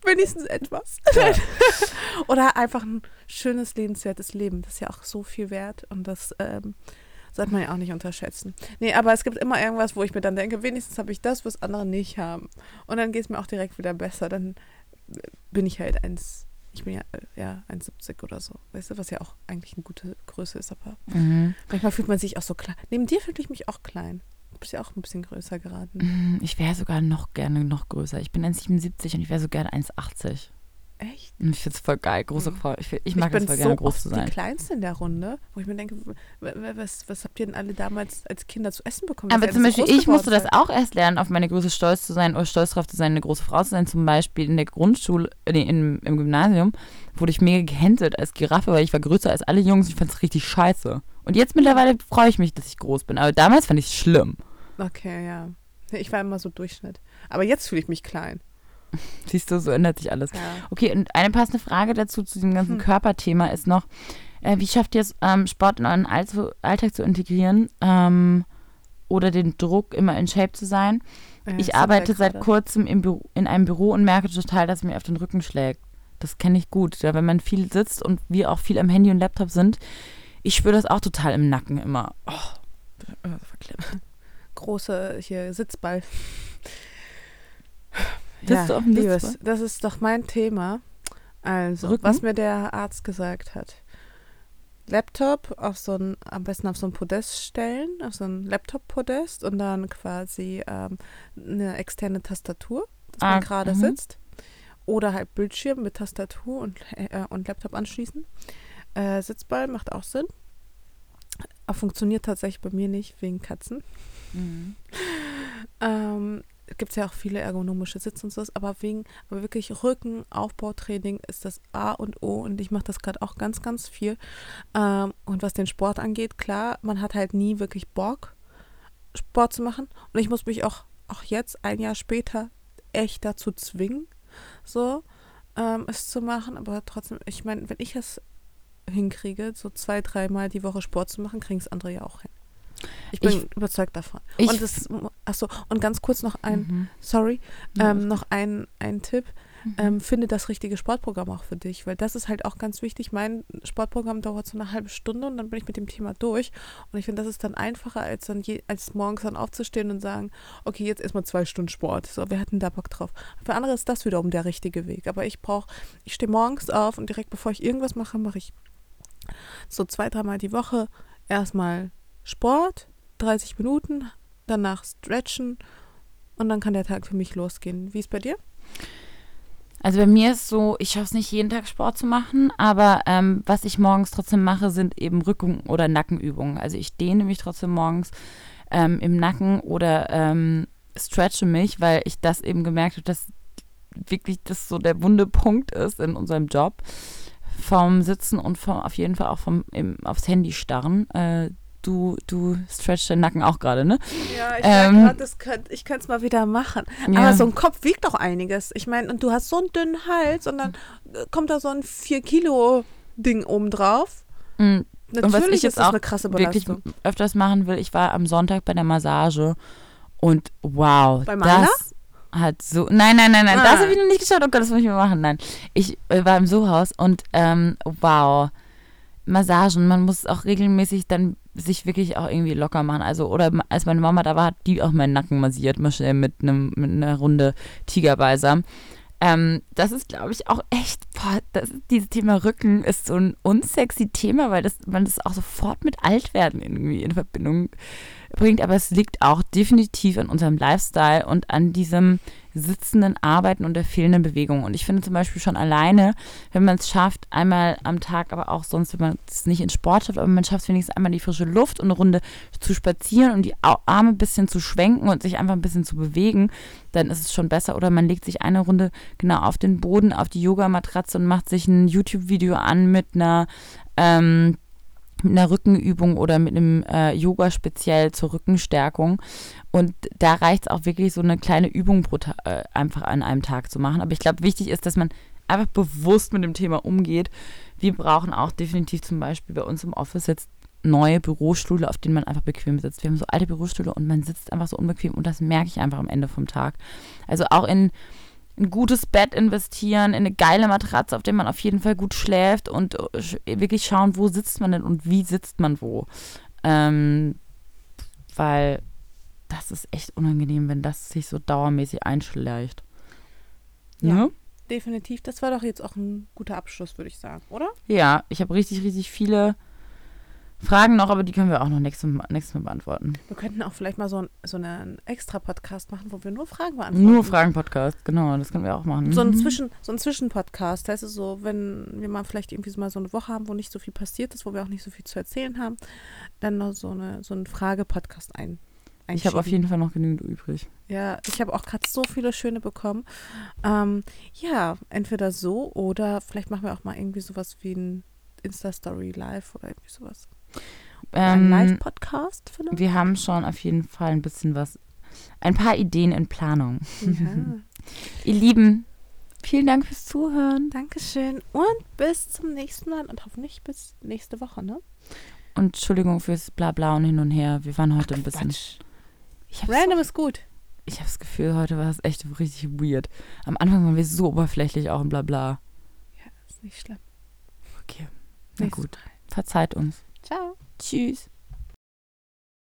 wenigstens etwas. Ja. Oder einfach ein schönes, lebenswertes Leben. Das ist ja auch so viel wert. Und das ähm, sollte man ja auch nicht unterschätzen. Nee, aber es gibt immer irgendwas, wo ich mir dann denke, wenigstens habe ich das, was andere nicht haben. Und dann geht es mir auch direkt wieder besser. Dann bin ich halt eins, ich bin ja, äh, ja 1,70 oder so. Weißt du, was ja auch eigentlich eine gute Größe ist, aber mhm. manchmal fühlt man sich auch so klein. Neben dir fühle ich mich auch klein. Du bist ja auch ein bisschen größer geraten. Mhm, ich wäre sogar noch gerne noch größer. Ich bin 1,77 und ich wäre so gerne 1,80. Echt? Ich finde es voll geil, große Mhm. Frau. Ich, ich mag bin es voll so gerne, groß zu sein. die Kleinste in der Runde, wo ich mir denke, was, was habt ihr denn alle damals als Kinder zu essen bekommen? Aber zum so Beispiel, ich musste das auch erst lernen, auf meine Größe stolz zu sein oder stolz darauf zu sein, eine große Frau zu sein. Zum Beispiel in der Grundschule, äh, nee, im, im Gymnasium, wurde ich mega gehänselt als Giraffe, weil ich war größer als alle Jungs. Ich fand es richtig scheiße. Und jetzt mittlerweile freue ich mich, dass ich groß bin. Aber damals fand ich es schlimm. Okay, ja. Ich war immer so Durchschnitt. Aber jetzt fühle ich mich klein. Siehst du, so ändert sich alles. Ja. Okay, und eine passende Frage dazu zu diesem ganzen Hm. Körperthema ist noch, äh, wie schafft ihr es, ähm, Sport in euren Alltag zu integrieren ähm, oder den Druck, immer in Shape zu sein? Ja, Ich arbeite seit gerade. kurzem im Büro, in einem Büro und merke total, dass es mir auf den Rücken schlägt. Das kenne ich gut. Ja, wenn man viel sitzt und wir auch viel am Handy und Laptop sind, ich spüre das auch total im Nacken immer. Oh, verklemmt. Große hier Sitzball. Auf dem liebes, das ist doch mein Thema. Also, Rücken? was mir der Arzt gesagt hat. Laptop auf so ein, am besten auf so ein Podest stellen, auf so ein Laptop-Podest und dann quasi ähm, eine externe Tastatur, dass Ah, man gerade mhm. sitzt. Oder halt Bildschirm mit Tastatur und, äh, und Laptop anschließen. Äh, Sitzball macht auch Sinn. Aber funktioniert tatsächlich bei mir nicht wegen Katzen. Mhm. Ähm, gibt es ja auch viele ergonomische Sitze und sowas, aber wegen, aber wirklich Rücken, Aufbautraining ist das A und O und ich mache das gerade auch ganz, ganz viel. Ähm, und was den Sport angeht, klar, man hat halt nie wirklich Bock, Sport zu machen. Und ich muss mich auch, auch jetzt, ein Jahr später, echt dazu zwingen, so ähm, es zu machen. Aber trotzdem, ich meine, wenn ich es hinkriege, so zwei, dreimal die Woche Sport zu machen, kriegen es andere ja auch hin. Ich bin Ich- überzeugt davon. und das, achso, und ganz kurz noch ein, Mhm. sorry, Ja, ähm, noch ein, ein Tipp. Mhm. Ähm, finde das richtige Sportprogramm auch für dich, weil das ist halt auch ganz wichtig. Mein Sportprogramm dauert so eine halbe Stunde und dann bin ich mit dem Thema durch. Und ich finde, das ist dann einfacher, als dann je, als morgens dann aufzustehen und sagen, okay, jetzt erstmal zwei Stunden Sport. So, wer hat denn da Bock drauf? Für andere ist das wiederum der richtige Weg. Aber ich brauche, ich stehe morgens auf und direkt bevor ich irgendwas mache, mache ich so zwei, dreimal die Woche erstmal Sport, 30 Minuten, danach stretchen und dann kann der Tag für mich losgehen. Wie ist bei dir? Also bei mir ist so, ich schaffe es nicht jeden Tag Sport zu machen, aber ähm, was ich morgens trotzdem mache, sind eben Rücken- oder Nackenübungen. Also ich dehne mich trotzdem morgens ähm, im Nacken oder ähm, stretche mich, weil ich das eben gemerkt habe, dass wirklich das so der wunde Punkt ist in unserem Job. Vom Sitzen und vom, auf jeden Fall auch vom im, aufs Handy starren. Äh, du, du stretchst den Nacken auch gerade, ne? Ja, ich Ähm, grad, das könnt, ich könnte es mal wieder machen. Ja. Aber so ein Kopf wiegt doch einiges. Ich meine, und du hast so einen dünnen Hals und dann äh, kommt da so ein 4-Kilo-Ding oben drauf. Mm, Natürlich was ich ist jetzt das auch eine krasse wirklich öfters machen will. Ich war am Sonntag bei der Massage und wow, Bei meiner? das hat so. Nein, nein, nein, nein, Ah. das habe ich noch nicht geschaut. Oh Gott, das muss ich mal machen. Nein, ich äh, war im Sohaus und ähm, wow, Massagen. Man muss auch regelmäßig dann sich wirklich auch irgendwie locker machen. Also oder als meine Mama da war, hat die auch meinen Nacken massiert, mal schnell mit einem mit einer Runde Tigerbalsam. Ähm, das ist, glaube ich, auch echt, boah, das, dieses Thema Rücken ist so ein unsexy Thema, weil das, man das auch sofort mit Altwerden irgendwie in Verbindung bringt. Aber es liegt auch definitiv an unserem Lifestyle und an diesem sitzenden Arbeiten und der fehlenden Bewegung. Und ich finde zum Beispiel schon alleine, wenn man es schafft, einmal am Tag, aber auch sonst, wenn man es nicht in Sport schafft, aber man schafft es wenigstens einmal die frische Luft und eine Runde zu spazieren und die Arme ein bisschen zu schwenken und sich einfach ein bisschen zu bewegen, dann ist es schon besser. Oder man legt sich eine Runde genau auf den Boden, auf die Yogamatratze und macht sich ein YouTube-Video an mit einer ähm, mit einer Rückenübung oder mit einem äh, Yoga speziell zur Rückenstärkung. Und da reicht es auch wirklich, so eine kleine Übung pro Ta äh, einfach an einem Tag zu machen. Aber ich glaube, wichtig ist, dass man einfach bewusst mit dem Thema umgeht. Wir brauchen auch definitiv zum Beispiel bei uns im Office jetzt neue Bürostühle, auf denen man einfach bequem sitzt. Wir haben so alte Bürostühle und man sitzt einfach so unbequem und das merke ich einfach am Ende vom Tag. Also auch in ein gutes Bett investieren, in eine geile Matratze, auf der man auf jeden Fall gut schläft und äh, wirklich schauen, wo sitzt man denn und wie sitzt man wo. Ähm, weil das ist echt unangenehm, wenn das sich so dauermäßig einschleicht. Ja. Ne? Definitiv. Das war doch jetzt auch ein guter Abschluss, würde ich sagen, oder? Ja, ich habe richtig, richtig viele Fragen noch, aber die können wir auch noch nächstes Mal, nächstes Mal beantworten. Wir könnten auch vielleicht mal so, ein, so einen extra Podcast machen, wo wir nur Fragen beantworten. Nur Fragen-Podcast, genau, das können wir auch machen. So ein, Mhm. Zwischen, so ein Zwischenpodcast. Heißt es so, wenn wir mal vielleicht irgendwie so mal so eine Woche haben, wo nicht so viel passiert ist, wo wir auch nicht so viel zu erzählen haben, dann noch so, eine, so einen Frage-Podcast ein. Ich habe auf jeden Fall noch genügend übrig. Ja, ich habe auch gerade so viele schöne bekommen. Ähm, ja, entweder so oder vielleicht machen wir auch mal irgendwie sowas wie ein Insta-Story live oder irgendwie sowas. Ein Ähm, Live-Podcast vielleicht? wir haben schon auf jeden Fall ein bisschen was, ein paar Ideen in Planung. Ja. Ihr Lieben, vielen Dank fürs Zuhören. Dankeschön und bis zum nächsten Mal und hoffentlich bis nächste Woche, ne? Und Entschuldigung fürs Blabla und hin und her. Wir waren heute ein bisschen. Habe Random ist gut. ich hab das Gefühl, heute war es echt richtig weird. Am Anfang waren wir so oberflächlich auch im Blabla. Ja, ist nicht schlimm. Okay, na Nächstes gut. Verzeiht uns. Ciao. Tschüss.